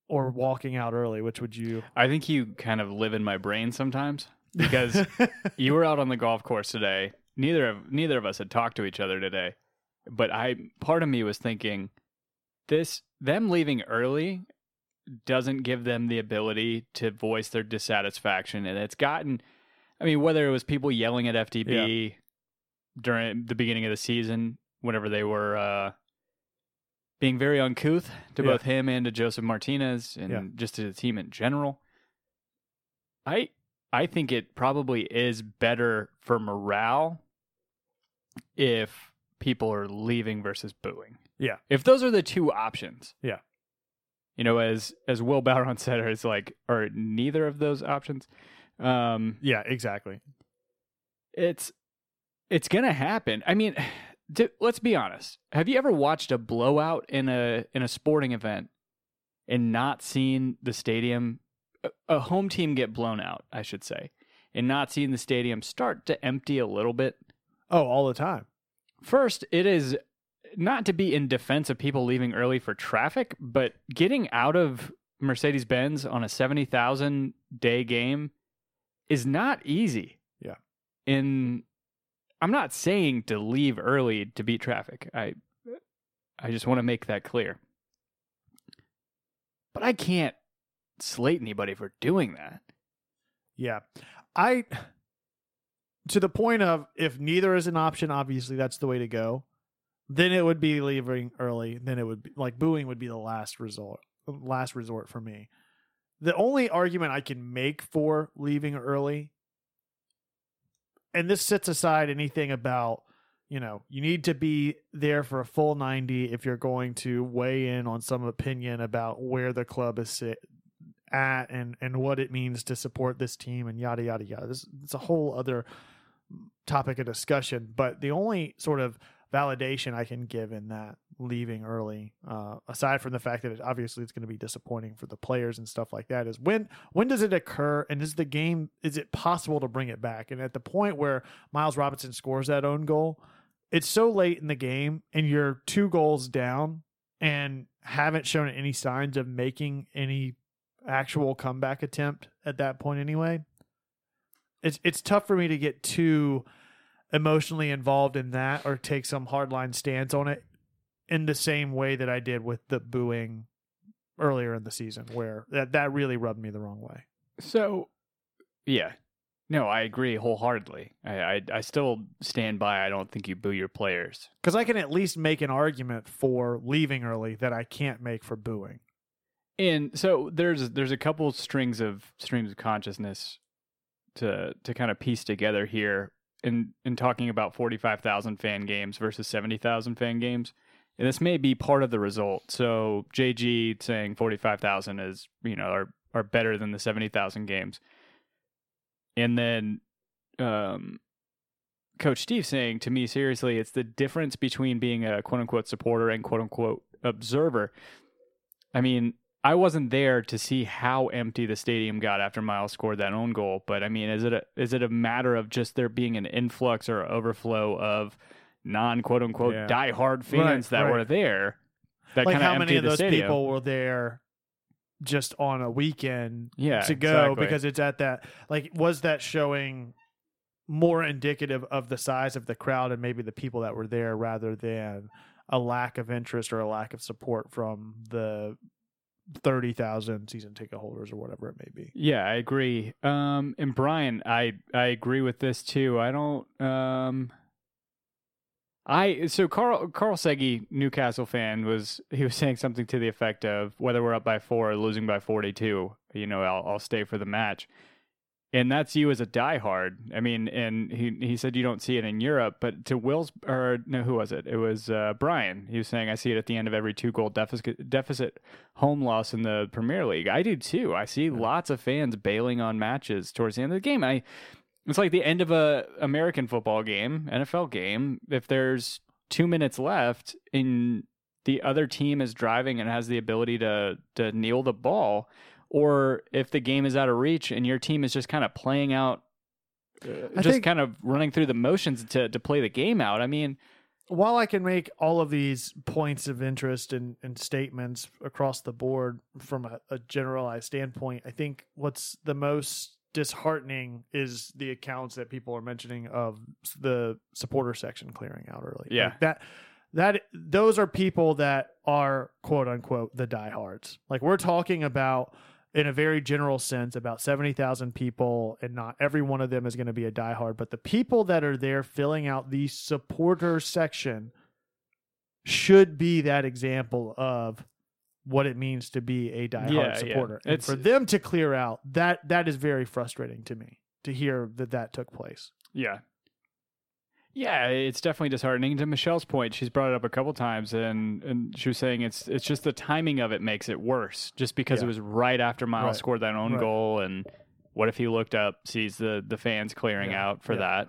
or walking out early which would you I think you kind of live in my brain sometimes because you were out on the golf course today. Neither of neither of us had talked to each other today, but I part of me was thinking this them leaving early doesn't give them the ability to voice their dissatisfaction, and it's gotten. I mean, whether it was people yelling at FDB during the beginning of the season, whenever they were uh, being very uncouth to Yeah. both him and to Josef Martinez, and Yeah. just to the team in general. I I think it probably is better for morale if people are leaving versus booing. Yeah. If those are the two options. Yeah. You know, as as Will Bowron said, it's like, or neither of those options. Um, yeah exactly it's it's gonna happen. I mean, to, let's be honest. Have you ever watched a blowout in a in a sporting event and not seen the stadium, a, a home team get blown out? I should say, and not seen the stadium start to empty a little bit. oh all the time First, it is not to be in defense of people leaving early for traffic, but getting out of Mercedes Benz on a 70,000 day game is not easy. Yeah. In I'm not saying to leave early to beat traffic. I I just want to make that clear. But I can't slate anybody for doing that. Yeah. I to the point of if neither is an option, obviously that's the way to go. Then it would be leaving early. Then it would be like booing would be the last resort last resort for me. The only argument I can make for leaving early and this sets aside anything about you know, you need to be there for a full 90 if you're going to weigh in on some opinion about where the club is sit, at and and what it means to support this team and yada yada yada. This it's a whole other topic of discussion. But the only sort of validation I can give in that leaving early, uh, aside from the fact that it, obviously it's going to be disappointing for the players and stuff like that, is when when does it occur and is the game is it possible to bring it back? And at the point where Miles Robinson scores that own goal, it's so late in the game and you're two goals down and haven't shown any signs of making any actual comeback attempt at that point anyway. It's it's tough for me to get too emotionally involved in that or take some hardline stance on it in the same way that I did with the booing earlier in the season where that that really rubbed me the wrong way. So, yeah, no, I agree wholeheartedly. I, I I still stand by. I don't think you boo your players. Cuz I can at least make an argument for leaving early that I can't make for booing. And so there's there's a couple strings of streams of consciousness to to kind of piece together here in in talking about 45,000 fan games versus 70,000 fan games. And this may be part of the result. So JG saying 45,000 is, you know, are are better than the 70,000 games. And then um Coach Steve saying to me seriously, it's the difference between being a quote unquote supporter and quote unquote observer. I mean, I wasn't there to see how empty the stadium got after Miles scored that own goal, but I mean, is it a, is it a matter of just there being an influx or overflow of non quote unquote Yeah. diehard fans Right, that right. were there that like kind of how many of those stadium? people were there just on a weekend Yeah, to go exactly. because it's at that like was that showing more indicative of the size of the crowd and maybe the people that were there rather than a lack of interest or a lack of support from the thirty thousand season ticket holders or whatever it may be. Yeah, I agree. Um, and Brian, I I agree with this too. I don't. Um, I so Carl Carl Segi, Newcastle fan, was he was saying something to the effect of whether we're up by four or losing by forty two, you know, I'll I'll stay for the match. And that's you as a diehard. I mean, and he he said you don't see it in Europe, but to Will's or no, who was it? It was uh, Brian. He was saying I see it at the end of every two goal deficit deficit home loss in the Premier League. I do too. I see lots of fans bailing on matches towards the end of the game. I it's like the end of a American football game, NFL game. If there's two minutes left and the other team is driving and has the ability to to kneel the ball, or if the game is out of reach and your team is just kind of playing out, uh, just think- kind of running through the motions to to play the game out. I mean, while I can make all of these points of interest and, and statements across the board from a, a generalized standpoint, I think what's the most disheartening is the accounts that people are mentioning of the supporter section clearing out early. Yeah. Like that that those are people that are quote unquote the diehards. Like we're talking about in a very general sense about 70,000 people and not every one of them is going to be a diehard but the people that are there filling out the supporter section should be that example of what it means to be a diehard Yeah, yeah. supporter and It's- for them to clear out that that is very frustrating to me to hear that that took place Yeah. Yeah, it's definitely disheartening. To Michelle's point, she's brought it up a couple times, and, and she was saying it's it's just the timing of it makes it worse, just because Yeah. it was right after Miles Right. scored that own Right. goal, and what if he looked up, sees the the fans clearing Yeah, out for yeah.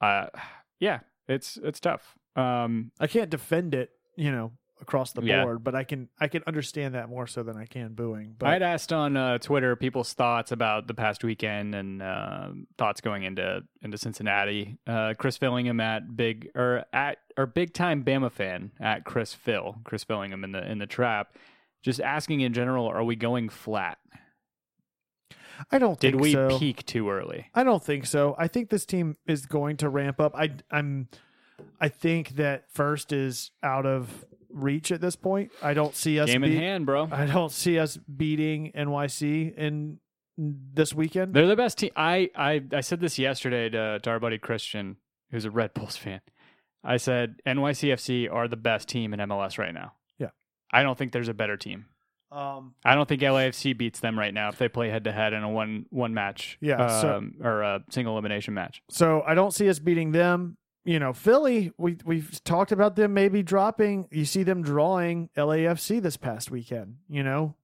that? Uh, yeah, it's it's tough. Um, i can't defend it you know across the Yeah. board but i can i can understand that more so than i can booing but I had asked on uh, Twitter people's thoughts about the past weekend and uh, thoughts going into into Cincinnati. Uh, Chris Fillingham at big or at or big time Bama fan at Chris Phil, Chris Fillingham in the in the trap. Just asking in general, are we going flat? i don't Did we so. peak too early? I don't think so. I think this team is going to ramp up. I I'm I think that first is out of reach at this point. I don't see us Game in hand, bro. I don't see us beating NYC in this weekend. They're the best team. I, I I said this yesterday to, to our buddy Christian, who's a Red Bulls fan. I said NYCFC are the best team in MLS right now. Yeah. I don't think there's a better team. Um I don't think LAFC beats them right now if they play head to head in a one one match, Yeah, so- um, or a single elimination match. so I don't see us beating them. You know, Philly, we we've talked about them maybe dropping. You see them drawing LAFC this past weekend, you know.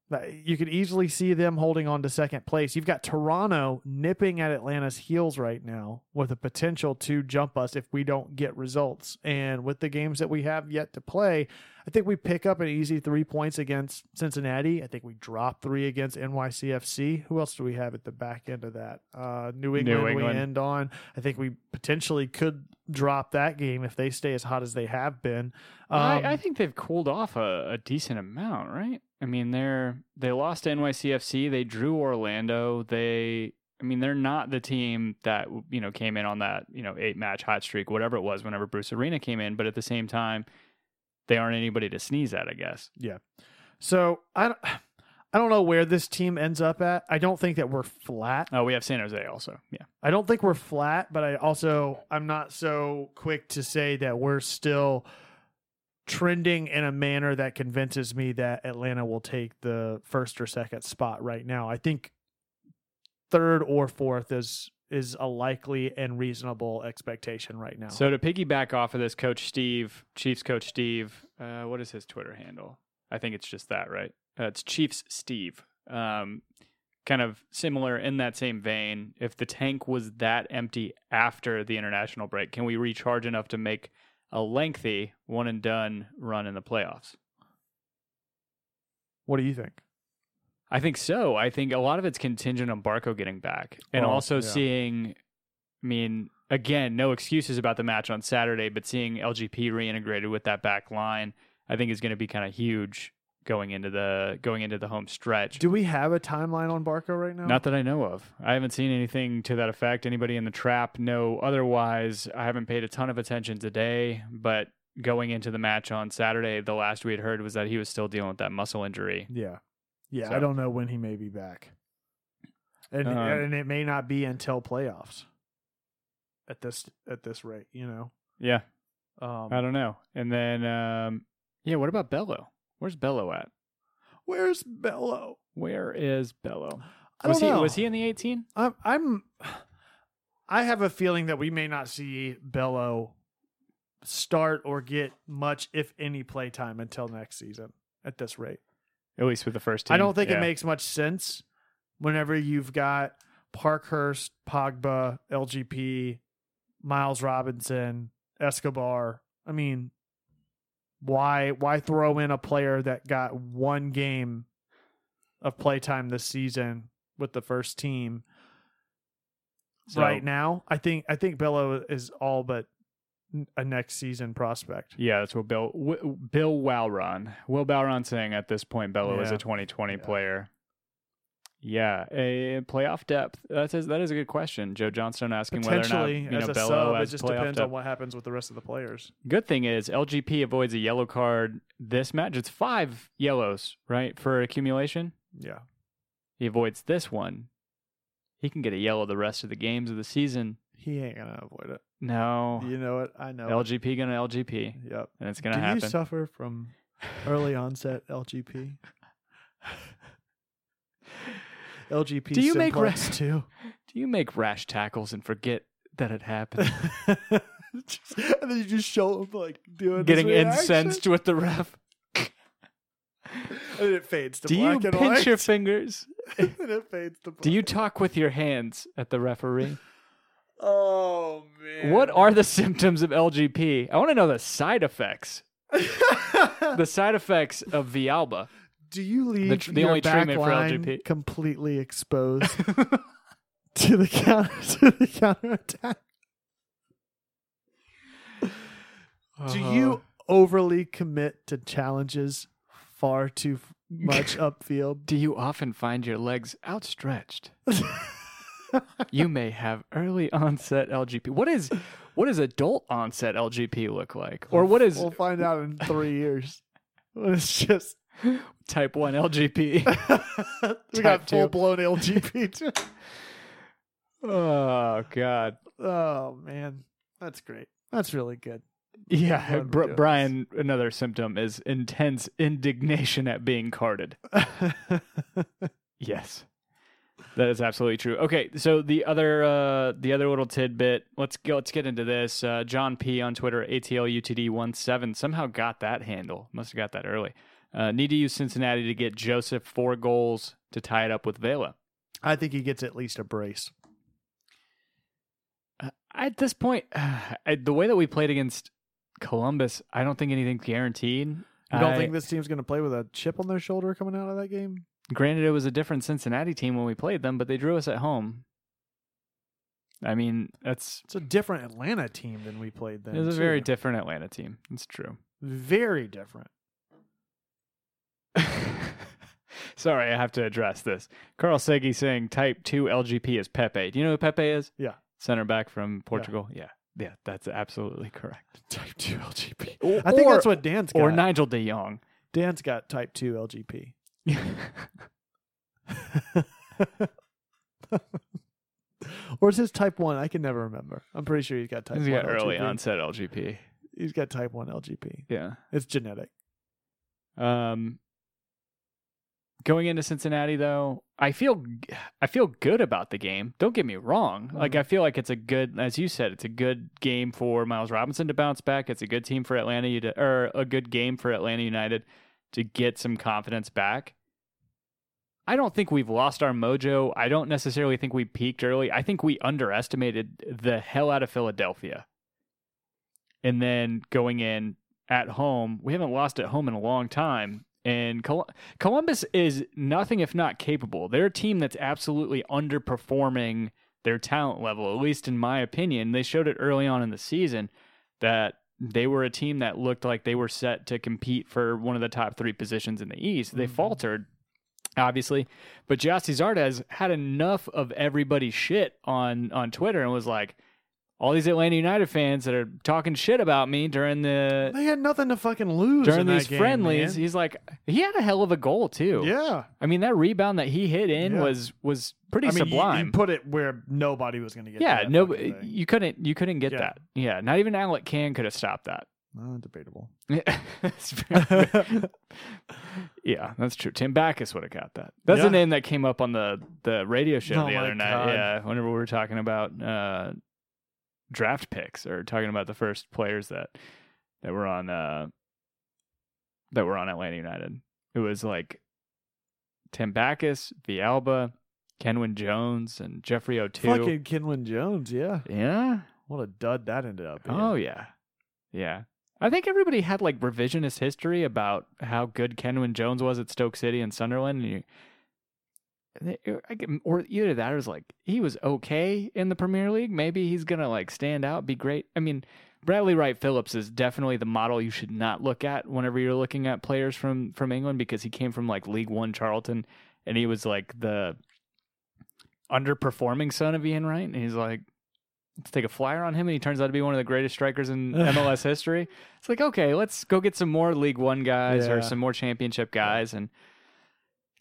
You could easily see them holding on to second place. You've got Toronto nipping at Atlanta's heels right now with a potential to jump us if we don't get results. And with the games that we have yet to play, I think we pick up an easy three points against Cincinnati. I think we drop three against NYCFC. Who else do we have at the back end of that? Uh, New England, we England. end on. I think we potentially could drop that game if they stay as hot as they have been. Um, I, I think they've cooled off a, a decent amount, right? I mean, they're they lost to NYCFC. They drew Orlando. They, I mean, they're not the team that you know came in on that you know eight match hot streak, whatever it was, whenever Bruce Arena came in. But at the same time, they aren't anybody to sneeze at, I guess. Yeah. So I don't, I don't know where this team ends up at. I don't think that we're flat. Oh, we have San Jose also. Yeah, I don't think we're flat, but I also I'm not so quick to say that we're still trending in a manner that convinces me that Atlanta will take the first or second spot right now. I think third or fourth is is a likely and reasonable expectation right now. So to piggyback off of this, Coach Steve, Chiefs Coach Steve, uh, what is his Twitter handle? I think it's just that, right? Uh, it's Chiefs Steve. Um, kind of similar in that same vein. If the tank was that empty after the international break, can we recharge enough to make a lengthy one and done run in the playoffs? what do you think? I think so. I think a lot of it's contingent on Barco getting back and Well, also yeah. seeing, I mean, again, no excuses about the match on Saturday, but seeing LGP reintegrated with that back line, I think is going to be kind of huge going into the going into the home stretch. Do we have a timeline on Barco right now? Not that I know of. I haven't seen anything to that effect. Anybody in the trap know otherwise. I haven't paid a ton of attention today, but going into the match on Saturday, the last we had heard was that he was still dealing with that muscle injury. Yeah. Yeah. So- I don't know when he may be back. And Um, and it may not be until playoffs. At this at this rate, you know. Yeah, Um, I don't know. And then, um, yeah, what about Bello? Where's Bello at? where's Bello? Where is Bello? I Was he know. was he in the 18? I'm, I'm I have a feeling that we may not see Bello start or get much, if any, play time until next season at this rate. At least with the first team. I don't think Yeah. it makes much sense whenever you've got Parkhurst, Pogba, LGP, Miles Robinson, Escobar. I mean, why why throw in a player that got one game of playtime this season with the first team? So- right now, I think I think Bello is all but a next season prospect. Yeah, that's what Bill w- Bill Wowron. Will Bowron saying at this point Bello is a 2020 Yeah. player. Yeah, a playoff depth. That's a, that is a good question. Joe Johnstone asking whether or not you as know a Bello sub, it just depends depth. on what happens with the rest of the players. Good thing is LGP avoids a yellow card this match. It's five yellows, right, for accumulation. Yeah. He avoids this one. He can get a yellow the rest of the games of the season. He ain't gonna avoid it. No, You know it. I know. it. LGP gonna LGP, Yep. and it's gonna happen. Do happen. you suffer from early onset LGP? LGP Do you make simplex ra- too? Do you make rash tackles and forget that it happened? Just- and then you just show him like doing Getting incensed with the ref. and it fades to Do you and pinch white. your fingers? and it fades to black. Do you talk with your hands at the referee? Oh man! What are the symptoms of LGP? I want to know the side effects. The side effects of Villalba. Do you leave tr- the your only treatment for LGP. completely exposed to the counter to the counter attack? Do uh-huh. you overly commit to challenges far too much upfield? Do you often find your legs outstretched? You may have early onset LGP. What is what does adult onset LGP look like? Or what is We'll find out in three years. When it's just type 1 LGP? we Type got two. full blown LGP. too. oh god. oh man, that's great. That's really good. Yeah, we're Br- doing Brian, another symptom is intense indignation at being carded. Yes. That is absolutely true. Okay, so the other uh the other little tidbit, let's go let's get into this. Uh, John P on Twitter, ATLUTD17, somehow got that handle. Must have got that early. Uh, need to use Cincinnati to get Josef four goals to tie it up with Vela. I think he gets at least a brace. Uh, at this point, I, the way that we played against Columbus, I don't think anything's guaranteed. You don't I- think this team's going to play with a chip on their shoulder coming out of that game? Granted, it was a different Cincinnati team when we played them, but they drew us at home. I mean, that's It's a different Atlanta team than we played then. it was a too. very different Atlanta team. It's true. very different. Sorry, I have to address this. Carl Segi saying Type Two LGP is Pepe. Do you know who Pepe is? Yeah. center back from Portugal. Yeah, yeah, that's absolutely correct. Type two LGP. Or, I think that's what Dan's got. or Nigel De Jong. Dan's got type two LGP. or is his type one? I can never remember. I'm pretty sure he's got type He's one. got early LGP. onset LGP. He's got type one LGP. Yeah. It's genetic. Um, going into Cincinnati though, I feel I feel good about the game. Don't get me wrong. Like I feel like it's a good, as you said, it's a good game for Miles Robinson to bounce back. It's a good team for Atlanta or a good game for Atlanta United to get some confidence back. I don't think we've lost our mojo. I don't necessarily think we peaked early. I think we underestimated the hell out of Philadelphia. And then going in at home, we haven't lost at home in a long time. And Col- Columbus is nothing if not capable. They're a team that's absolutely underperforming their talent level, at least in my opinion. They showed it early on in the season that they were a team that looked like they were set to compete for one of the top three positions in the East. They mm-hmm. faltered, obviously, but Gyasi Zardes had enough of everybody's shit on on Twitter and was like, all these Atlanta United fans that are talking shit about me during the They had nothing to fucking lose during these game, friendlies. man. He's like, he had a hell of a goal too. Yeah, I mean that rebound that he hit in Yeah. was was pretty I mean, sublime. You, put it where nobody was going to get. yeah, no, you couldn't you couldn't get Yeah. that. Yeah, not even Alec Kann could have stopped that. Uh, debatable. Yeah, that's true. Tim Backus would have got that. That's Yeah. the name that came up on the the radio show Oh the other night. God. Yeah, whenever we were talking about uh, draft picks or talking about the first players that that were on uh, that were on Atlanta United. It was like Tim Backus, Villalba, Kenwyne Jones, and Jeffrey Otoo. Fucking Kinlan Jones. Yeah, yeah. what a dud that ended up. Being. Oh yeah, yeah. I think everybody had like revisionist history about how good Kenwyne Jones was at Stoke City and Sunderland. And you, or either that it's like he was okay in the Premier League. Maybe he's gonna like stand out, be great. I mean, Bradley Wright Phillips is definitely the model you should not look at whenever you're looking at players from from England because he came from like League One Charlton and he was like the underperforming son of Ian Wright, and he's like, let's take a flyer on him, and he turns out to be one of the greatest strikers in MLS history. It's like, okay, let's go get some more League One guys or some more Championship guys, and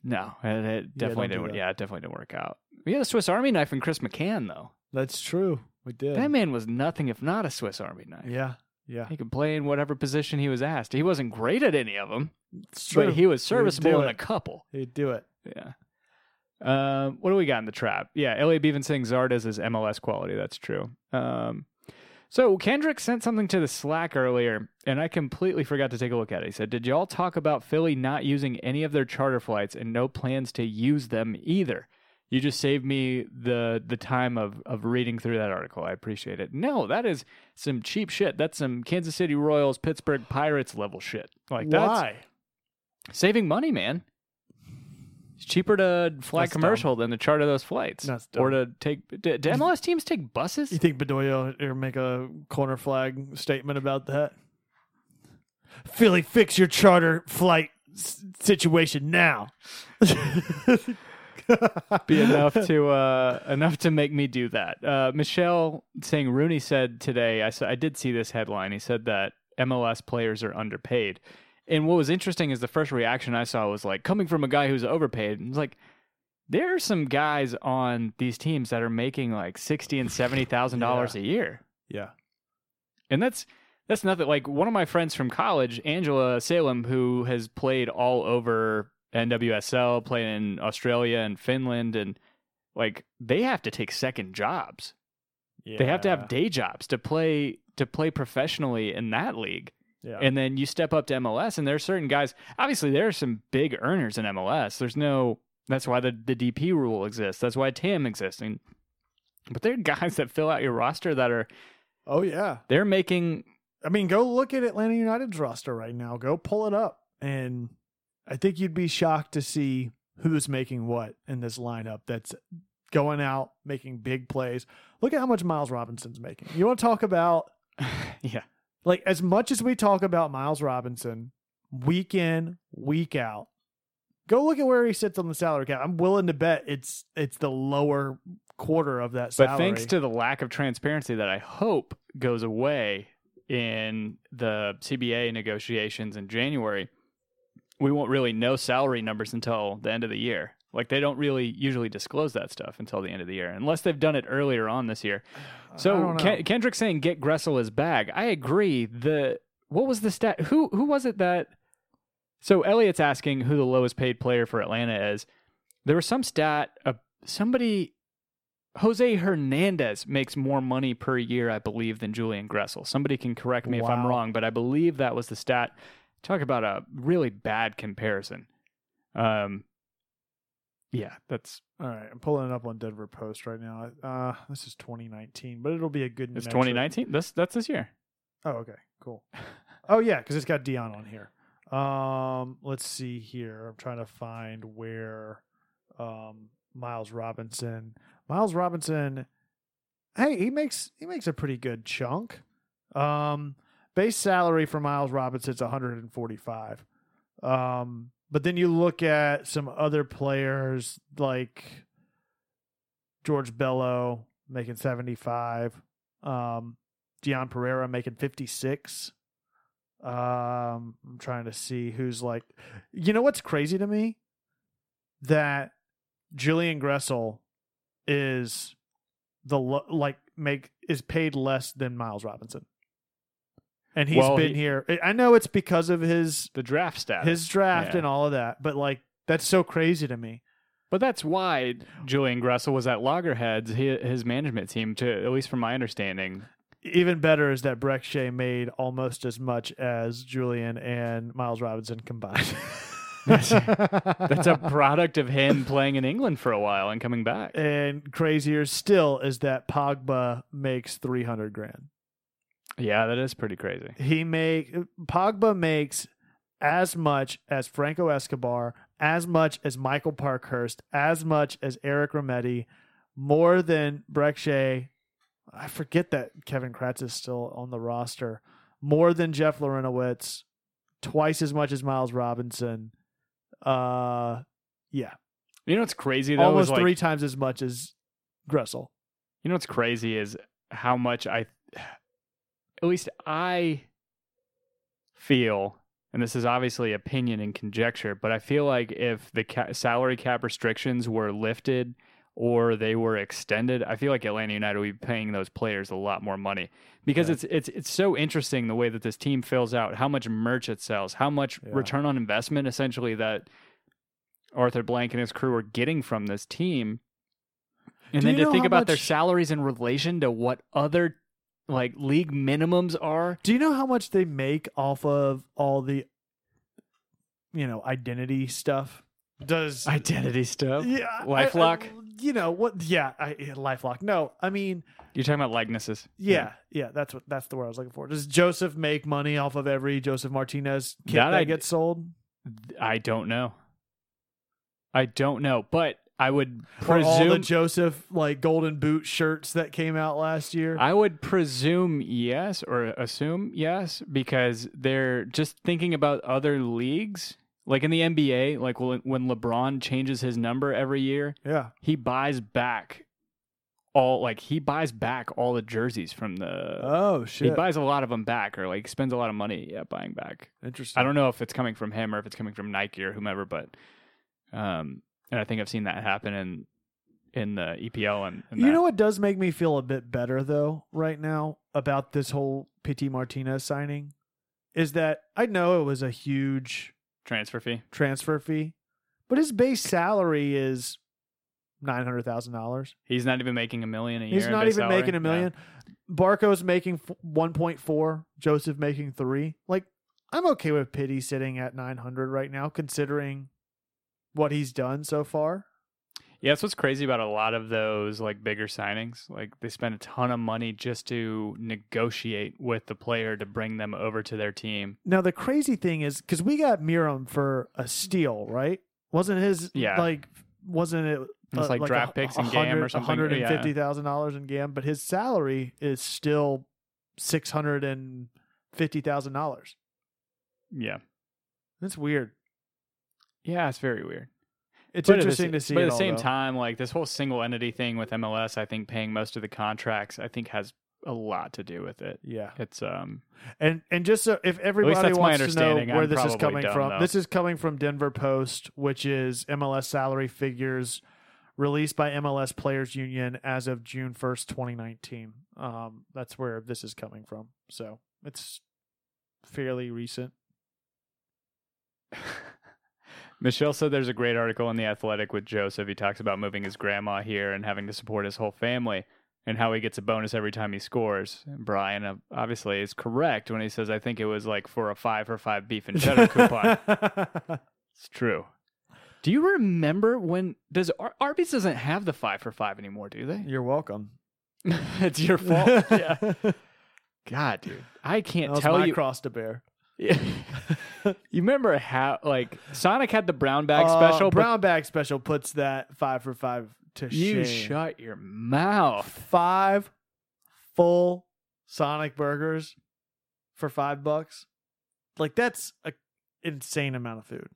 no, it, it definitely do didn't. Yeah, it definitely didn't work out. We had a Swiss Army knife and Chris McCann though. That's true. We did. That man was nothing if not a Swiss Army knife. Yeah, yeah. He could play in whatever position he was asked. He wasn't great at any of them, It's true. but he was serviceable in a couple. He'd do it. Yeah. Um, what do we got in the trap? Yeah, Elliot Bevan saying Zardes is MLS quality. That's true. Um, so Kendrick sent something to the Slack earlier, and I completely forgot to take a look at it. He said, "Did y'all talk about Philly not using any of their charter flights and no plans to use them either?" You just saved me the the time of of reading through that article. I appreciate it. No, that is some cheap shit. That's some Kansas City Royals, Pittsburgh Pirates level shit. Like that's Why? saving money, man. It's cheaper to fly That's commercial than to charter those flights, That's or to take. Do, do MLS teams take buses? You think Bedoya or make a corner flag statement about that? Philly, fix your charter flight s- situation now. be enough to uh, enough to make me do that. Uh, Michelle saying Rooney said today. I said I did see this headline. He said that MLS players are underpaid. And what was interesting is the first reaction I saw was like coming from a guy who's overpaid. And it's like there are some guys on these teams that are making like sixty and seventy thousand dollars a year. yeah. And that's that's nothing. Like one of my friends from college, Angela Salem, who has played all over NWSL, played in Australia and Finland, and like they have to take second jobs. They have to have day jobs to play to play professionally in that league. Yeah. And then you step up to MLS, and there are certain guys. Obviously, there are some big earners in MLS. There's no. That's why the the DP rule exists. That's why TAM exists. And, but there are guys that fill out your roster that are oh yeah. they're making I mean, go look at Atlanta United's roster right now. Go pull it up, and I think you'd be shocked to see who's making what in this lineup. That's going out making big plays. Look at how much Miles Robinson's making. You want to talk about yeah. Like as much as we talk about Miles Robinson week in, week out, go look at where he sits on the salary cap. I'm willing to bet it's it's the lower quarter of that salary. But thanks to the lack of transparency that I hope goes away in the CBA negotiations in January, we won't really know salary numbers until the end of the year. Like they don't really usually disclose that stuff until the end of the year, unless they've done it earlier on this year. So. Ken- Kendrick saying get Gressel his bag. I agree. The what was the stat? Who who was it that? So Elliot's asking who the lowest paid player for Atlanta is. There was some stat. Uh, somebody, Jose Hernandez makes more money per year, I believe, than Julian Gressel. Somebody can correct me if I'm wrong, but I believe that was the stat. Talk about a really bad comparison. Um, yeah, that's All right, I'm pulling it up on Denver Post right now. Uh, this is 2019, but it'll be a good. it's metric. 2019. That's that's this year. Oh, okay, cool. oh yeah, because it's got Dion on here. Um, let's see here. I'm trying to find where um Miles Robinson. Miles Robinson. Hey, he makes he makes a pretty good chunk. Um, base salary for Miles Robinson's 145. Um, but then you look at some other players like George Bello making 75. Um, Dion Pereira making 56. Um, I'm trying to see who's like, you know what's crazy to me? That Julian Gressel is the like make is paid less than Miles Robinson, and he's Well, been he- here. I- know it's because of his The draft status. his draft Yeah. and all of that, but like that's so crazy to me. But that's why Julian Gressel was at Loggerheads, his management team, to at least from my understanding. Even better is that Brek Shea made almost as much as Julian and Miles Robinson combined. That's a product of him playing in England for a while and coming back. and crazier still is that Pogba makes 300 grand. Yeah, that is pretty crazy. He make Pogba makes as much as Franco Escobar, as much as Michael Parkhurst, as much as Eric Remedi, more than Brek Shea. I forget that Kevin Kratz is still on the roster. More than Jeff Larentowicz, twice as much as Miles Robinson. Uh, yeah, You know what's crazy though? almost is like, three times as much as Gressel. You know what's crazy is how much I, at least I feel, and this is obviously opinion and conjecture, but I feel like if the ca- salary cap restrictions were lifted or they were extended, I feel like Atlanta United would be paying those players a lot more money because Yeah. it's it's it's so interesting the way that this team fills out, how much merch it sells, how much Yeah. return on investment essentially that Arthur Blank and his crew are getting from this team. And Do then to think about their salaries in relation to what other like league minimums are. Do you know how much they make off of all the, you know, identity stuff? Does Identity stuff. yeah, LifeLock? I- I- you know what? Yeah, I, yeah, LifeLock. No, I mean, You're talking about likenesses. yeah, yeah, that's what that's the word I was looking for. Does Josef make money off of every Josef Martinez kit That that, I- gets sold? I don't know. I don't know, but I would presume all the Josef like golden boot shirts that came out last year? I would presume yes or assume yes because they're just thinking about other leagues. Like in the NBA, like when when LeBron changes his number every year, yeah, he buys back all like he buys back all the jerseys from the oh shit he buys a lot of them back or like spends a lot of money yeah, buying back. interesting. I don't know if it's coming from him or if it's coming from Nike or whomever, but um, and I think I've seen that happen in in the EPL and, and You know what does make me feel a bit better though right now about this whole Pity Martinez signing is that I know it was a huge transfer fee. transfer fee, but his base salary is nine hundred thousand dollars. He's not even making a million a year. He's not even salary. making a million. Barco's making one point four. Josef making three. Like I'm okay with Pity sitting at nine hundred right now, considering what he's done so far. Yeah, that's what's crazy about a lot of those like bigger signings. Like they spend a ton of money just to negotiate with the player to bring them over to their team. Now the crazy thing is because we got Meram for a steal, right? Wasn't his Yeah. like wasn't it? It's uh, like draft picks in GAM or something. Hundred and fifty Yeah. dollars in GAM, but his salary is still six hundred and fifty thousand dollars. Yeah, That's weird. Yeah, it's very weird. It's But interesting sa- to see. But at the same though. time, like this whole single entity thing with MLS, I think paying most of the contracts, I think has a lot to do with it. yeah. It's um And and just so if everybody wants to know where I'm this is coming dumb, from, though. this is coming from Denver Post, which is MLS salary figures released by MLS Players Union as of June first, twenty nineteen. Um, that's where this is coming from. So it's fairly recent. Michelle said there's a great article in The Athletic with Josef. He talks about moving his grandma here and having to support his whole family and how he gets a bonus every time he scores. And Brian uh, obviously is correct when he says, I think it was like for a five for five beef and cheddar coupon. It's true. Do you remember when does Ar- Arby's doesn't have the five for five anymore, do they? You're welcome. it's your fault. yeah. God, dude. I can't was tell my you. cross to bear. you remember how like Sonic had the brown bag Uh, special, but brown bag special puts that five for five to You shame. shut your mouth. five full Sonic burgers for five bucks. Like that's a insane amount of food.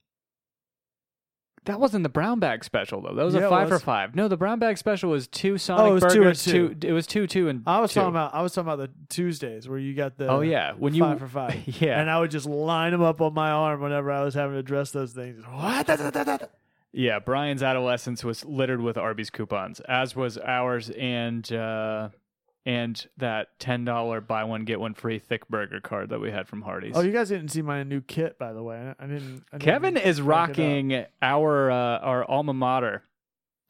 That wasn't the brown bag special though. That was Yeah, a it five was. for five. No, the brown bag special was two Sonic it was two and burgers. two. It was two, two, and I was two. talking about I was talking about the Tuesdays where you got the Oh yeah, when you five for five. Yeah, And I would just line them up on my arm whenever I was having to dress those things. What? Yeah, Brian's adolescence was littered with Arby's coupons, as was ours, and uh, and that ten dollar buy one get one free thick burger card that we had from Hardee's. Oh, you guys didn't see my new kit, by the way. I didn't. I didn't Kevin is check it out. rocking our uh, our alma mater,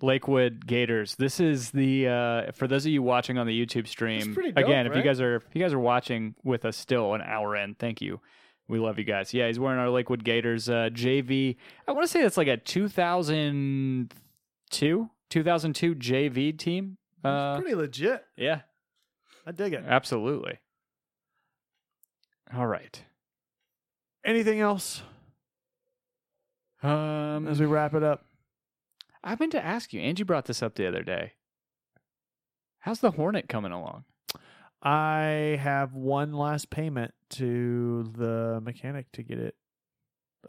Lakewood Gators. This is the uh, for those of you watching on the YouTube stream. dope, again, if you guys are if you guys are watching with us still an hour in, thank you. We love you guys. Yeah, he's wearing our Lakewood Gators uh, JV. I want to say that's like a 2002, 2002 JV team. Uh, Pretty legit. yeah, I dig it. absolutely. All right. Anything else Um, as we wrap it up? I meant to ask you. Angie brought this up the other day. How's the Hornet coming along? I have one last payment to the mechanic to get it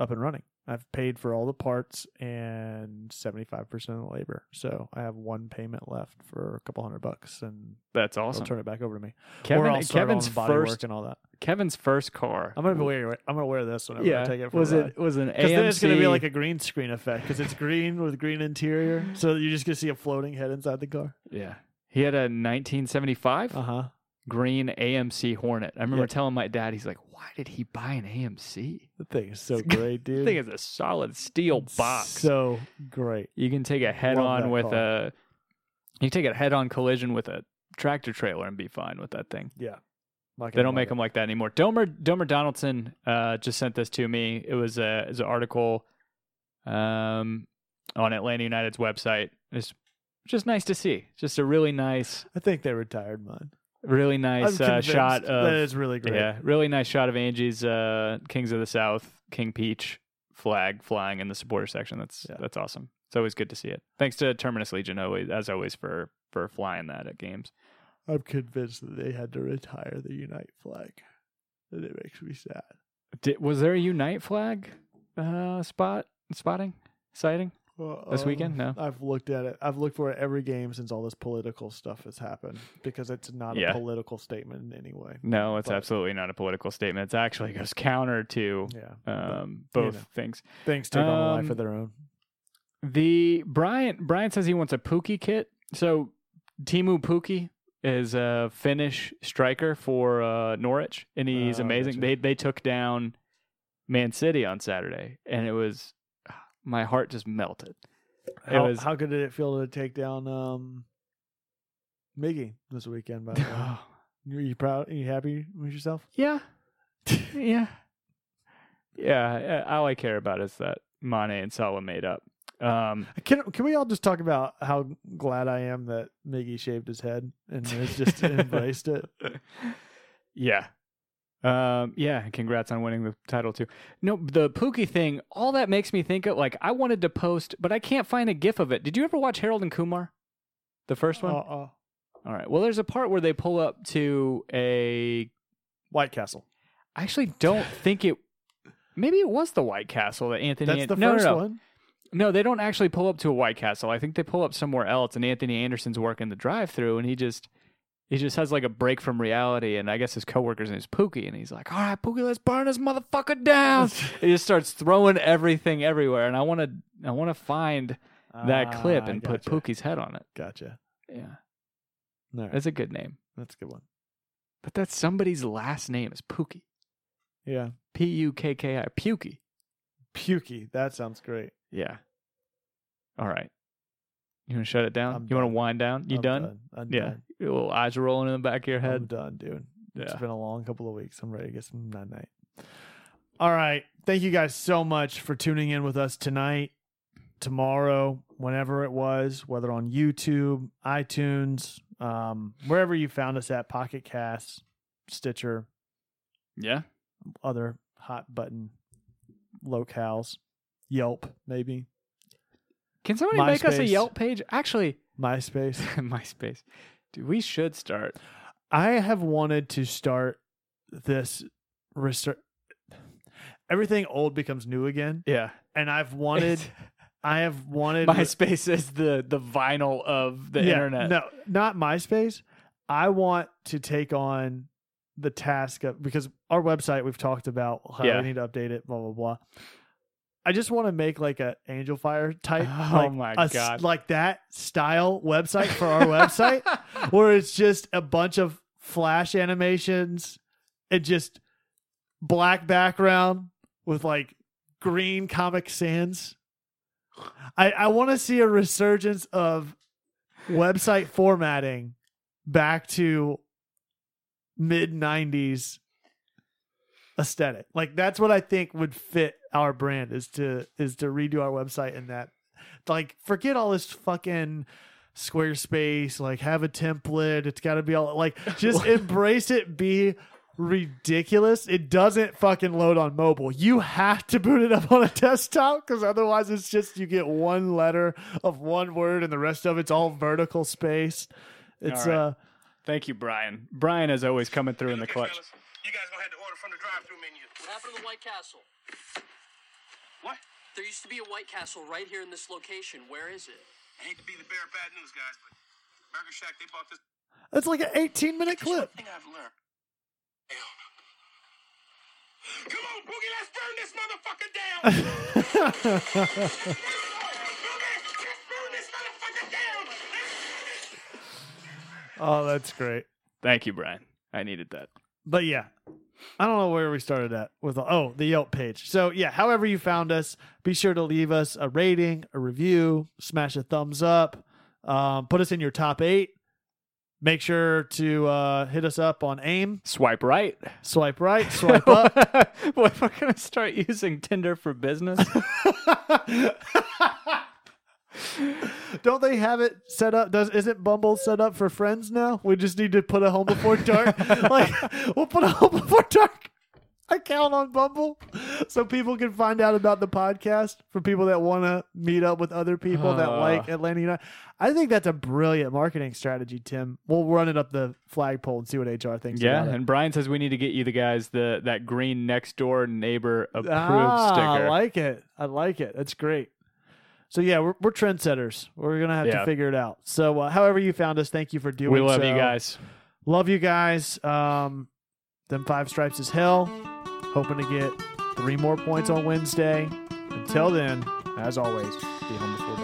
up and running. I've paid for all the parts and 75% of the labor. So I have one payment left for a couple hundred bucks and That's they'll awesome. turn it back over to me. or Kevin, I'll start Kevin's body first, work and all that. Kevin's first car. I'm gonna wear I'm gonna wear this whenever I take it for was a ride. it was an AMC Because then it's going to be like a green screen effect because it's green with green interior. So you're just going to see a floating head inside the car. yeah. He had a 1975 Uh huh. Green AMC Hornet. I remember Yep. telling my dad, he's like, "Why did he buy an AMC? The thing is so great, dude. The thing is a solid steel box. So great. you can take a head-on with car. a you can take a head-on collision with a tractor trailer and be fine with that thing. Yeah. Like They don't make it. them like that anymore. Domer Domer Donaldson uh, just sent this to me. It was a is an article um, on Atlanta United's website. It's just nice to see. Just a really nice, I think they retired mine. Really nice uh, shot that of is really great. yeah, really nice shot of Angie's uh, Kings of the South King Peach flag flying in the supporter section. That's Yeah. that's awesome. It's always good to see it. Thanks to Terminus Legion always as always for for flying that at games. I'm convinced that they had to retire the Unite flag. And it makes me sad. Did, was there a Unite flag uh, spot spotting sighting? This Uh, weekend? No. I've looked at it. I've looked for it every game since all this political stuff has happened because it's not Yeah. a political statement in any way. No, it's But- absolutely not a political statement. It actually goes counter to Yeah. but um, both know. things. things take on a life um, of their own. The Brian Brian says he wants a Pukki kit. So Teemu Pukki is a Finnish striker for uh, Norwich, and he's Oh, amazing. They they took down Man City on Saturday, and it was my heart just melted. How, was how good did it feel to take down um, Miggy this weekend? By the way, are you proud? Are you happy with yourself? yeah, yeah, yeah. All I care about is that Mane and Salah made up. Um, Can Can we all just talk about how glad I am that Miggy shaved his head and has just embraced it? Yeah. Um, yeah, congrats on winning the title too. No, the Pookie thing, all that makes me think of like I wanted to post, but I can't find a gif of it. Did you ever watch Harold and Kumar? The first one? Uh-uh. All right. Well, there's a part where they pull up to a White Castle. I actually don't think it maybe it was the White Castle that Anthony That's An- the no, no, first no. one. No, they don't actually pull up to a White Castle. I think they pull up somewhere else, and Anthony Anderson's working the drive-through, and he just he just has like a break from reality, and I guess his coworker's name is Pookie, and he's like, "All right, Pookie, let's burn this motherfucker down." he just starts throwing everything everywhere, and I want to I want to find that clip Ah, and gotcha. put Pookie's head on it. Gotcha. Yeah, All right. that's a good name, That's a good one. but that's somebody's last name is Pukki, Yeah. P U K K I, Pukey. Pukey. That sounds great. Yeah. All right. You want to shut it down? I'm you want to wind down? You I'm done? I'm Yeah. done. Your little eyes are rolling in the back of your head. I'm done, dude. It's been a long couple of weeks. I'm ready to get some night night. All right. Thank you guys so much for tuning in with us tonight, tomorrow, whenever it was, whether on YouTube, iTunes, um, wherever you found us at, Pocket Cast, Stitcher, Yeah. other hot button locales, Yelp, maybe, Can somebody make us a Yelp page? Actually, MySpace. MySpace. Dude, we should start. I have wanted to start this research. Everything old becomes new again, Yeah. and I've wanted, I have wanted MySpace is the the vinyl of the Yeah, internet. No, not MySpace. I want to take on the task of because our website we've talked about how Yeah. we need to update it, blah blah blah. I just want to make like a Angelfire type, Oh like my a God. like that style website for our website, where it's just a bunch of flash animations and just black background with like green Comic Sans. I I want to see a resurgence of website formatting back to mid 90s aesthetic. Like that's what I think would fit our brand is to is to redo our website in that like forget all this fucking Squarespace, like have a template. It's got to be all like just embrace it be ridiculous. It doesn't fucking load on mobile. You have to boot it up on a desktop because otherwise it's just you get one letter of one word and the rest of it's all vertical space. It's All right. uh Thank you, Brian. Brian is always coming through in the clutch. You guys gonna have to order from the drive-through menu. What happened to the White Castle? What? There used to be a White Castle right here in this location. Where is it? I hate to be the bearer of bad news, guys, but Burger Shack they bought this it's like an 18 minute There's one clip. thing I've learned. Hell. Come on, Boogie, let's burn this motherfucker down. Boogie, let's burn this motherfucker down. Oh, that's great. Thank you, Brian. I needed that. But yeah, I don't know where we started at with oh the Yelp page. So yeah, however you found us, be sure to leave us a rating, a review, smash a thumbs up, um, put us in your top eight. Make sure to uh, hit us up on AIM, Swipe right. swipe right, swipe up. what, if we're gonna start using Tinder for business? Don't they have it set up? Does isn't Bumble set up for friends now? We just need to put a home before dark. like we'll put a home before dark account on Bumble so people can find out about the podcast for people that want to meet up with other people that Uh. like Atlanta United. I think that's a brilliant marketing strategy, Tim. We'll run it up the flagpole and see what HR thinks. yeah, about it. and Brian says we need to get you the guys the that green next door neighbor approved ah, sticker. I like it. I like it. That's great. So yeah, we're, we're trendsetters. We're gonna have Yeah. to figure it out. So uh, however you found us, thank you for doing. we love so. you guys. Love you guys. Um, them five stripes is hell. Hoping to get three more points on Wednesday. Until then, as always, be home before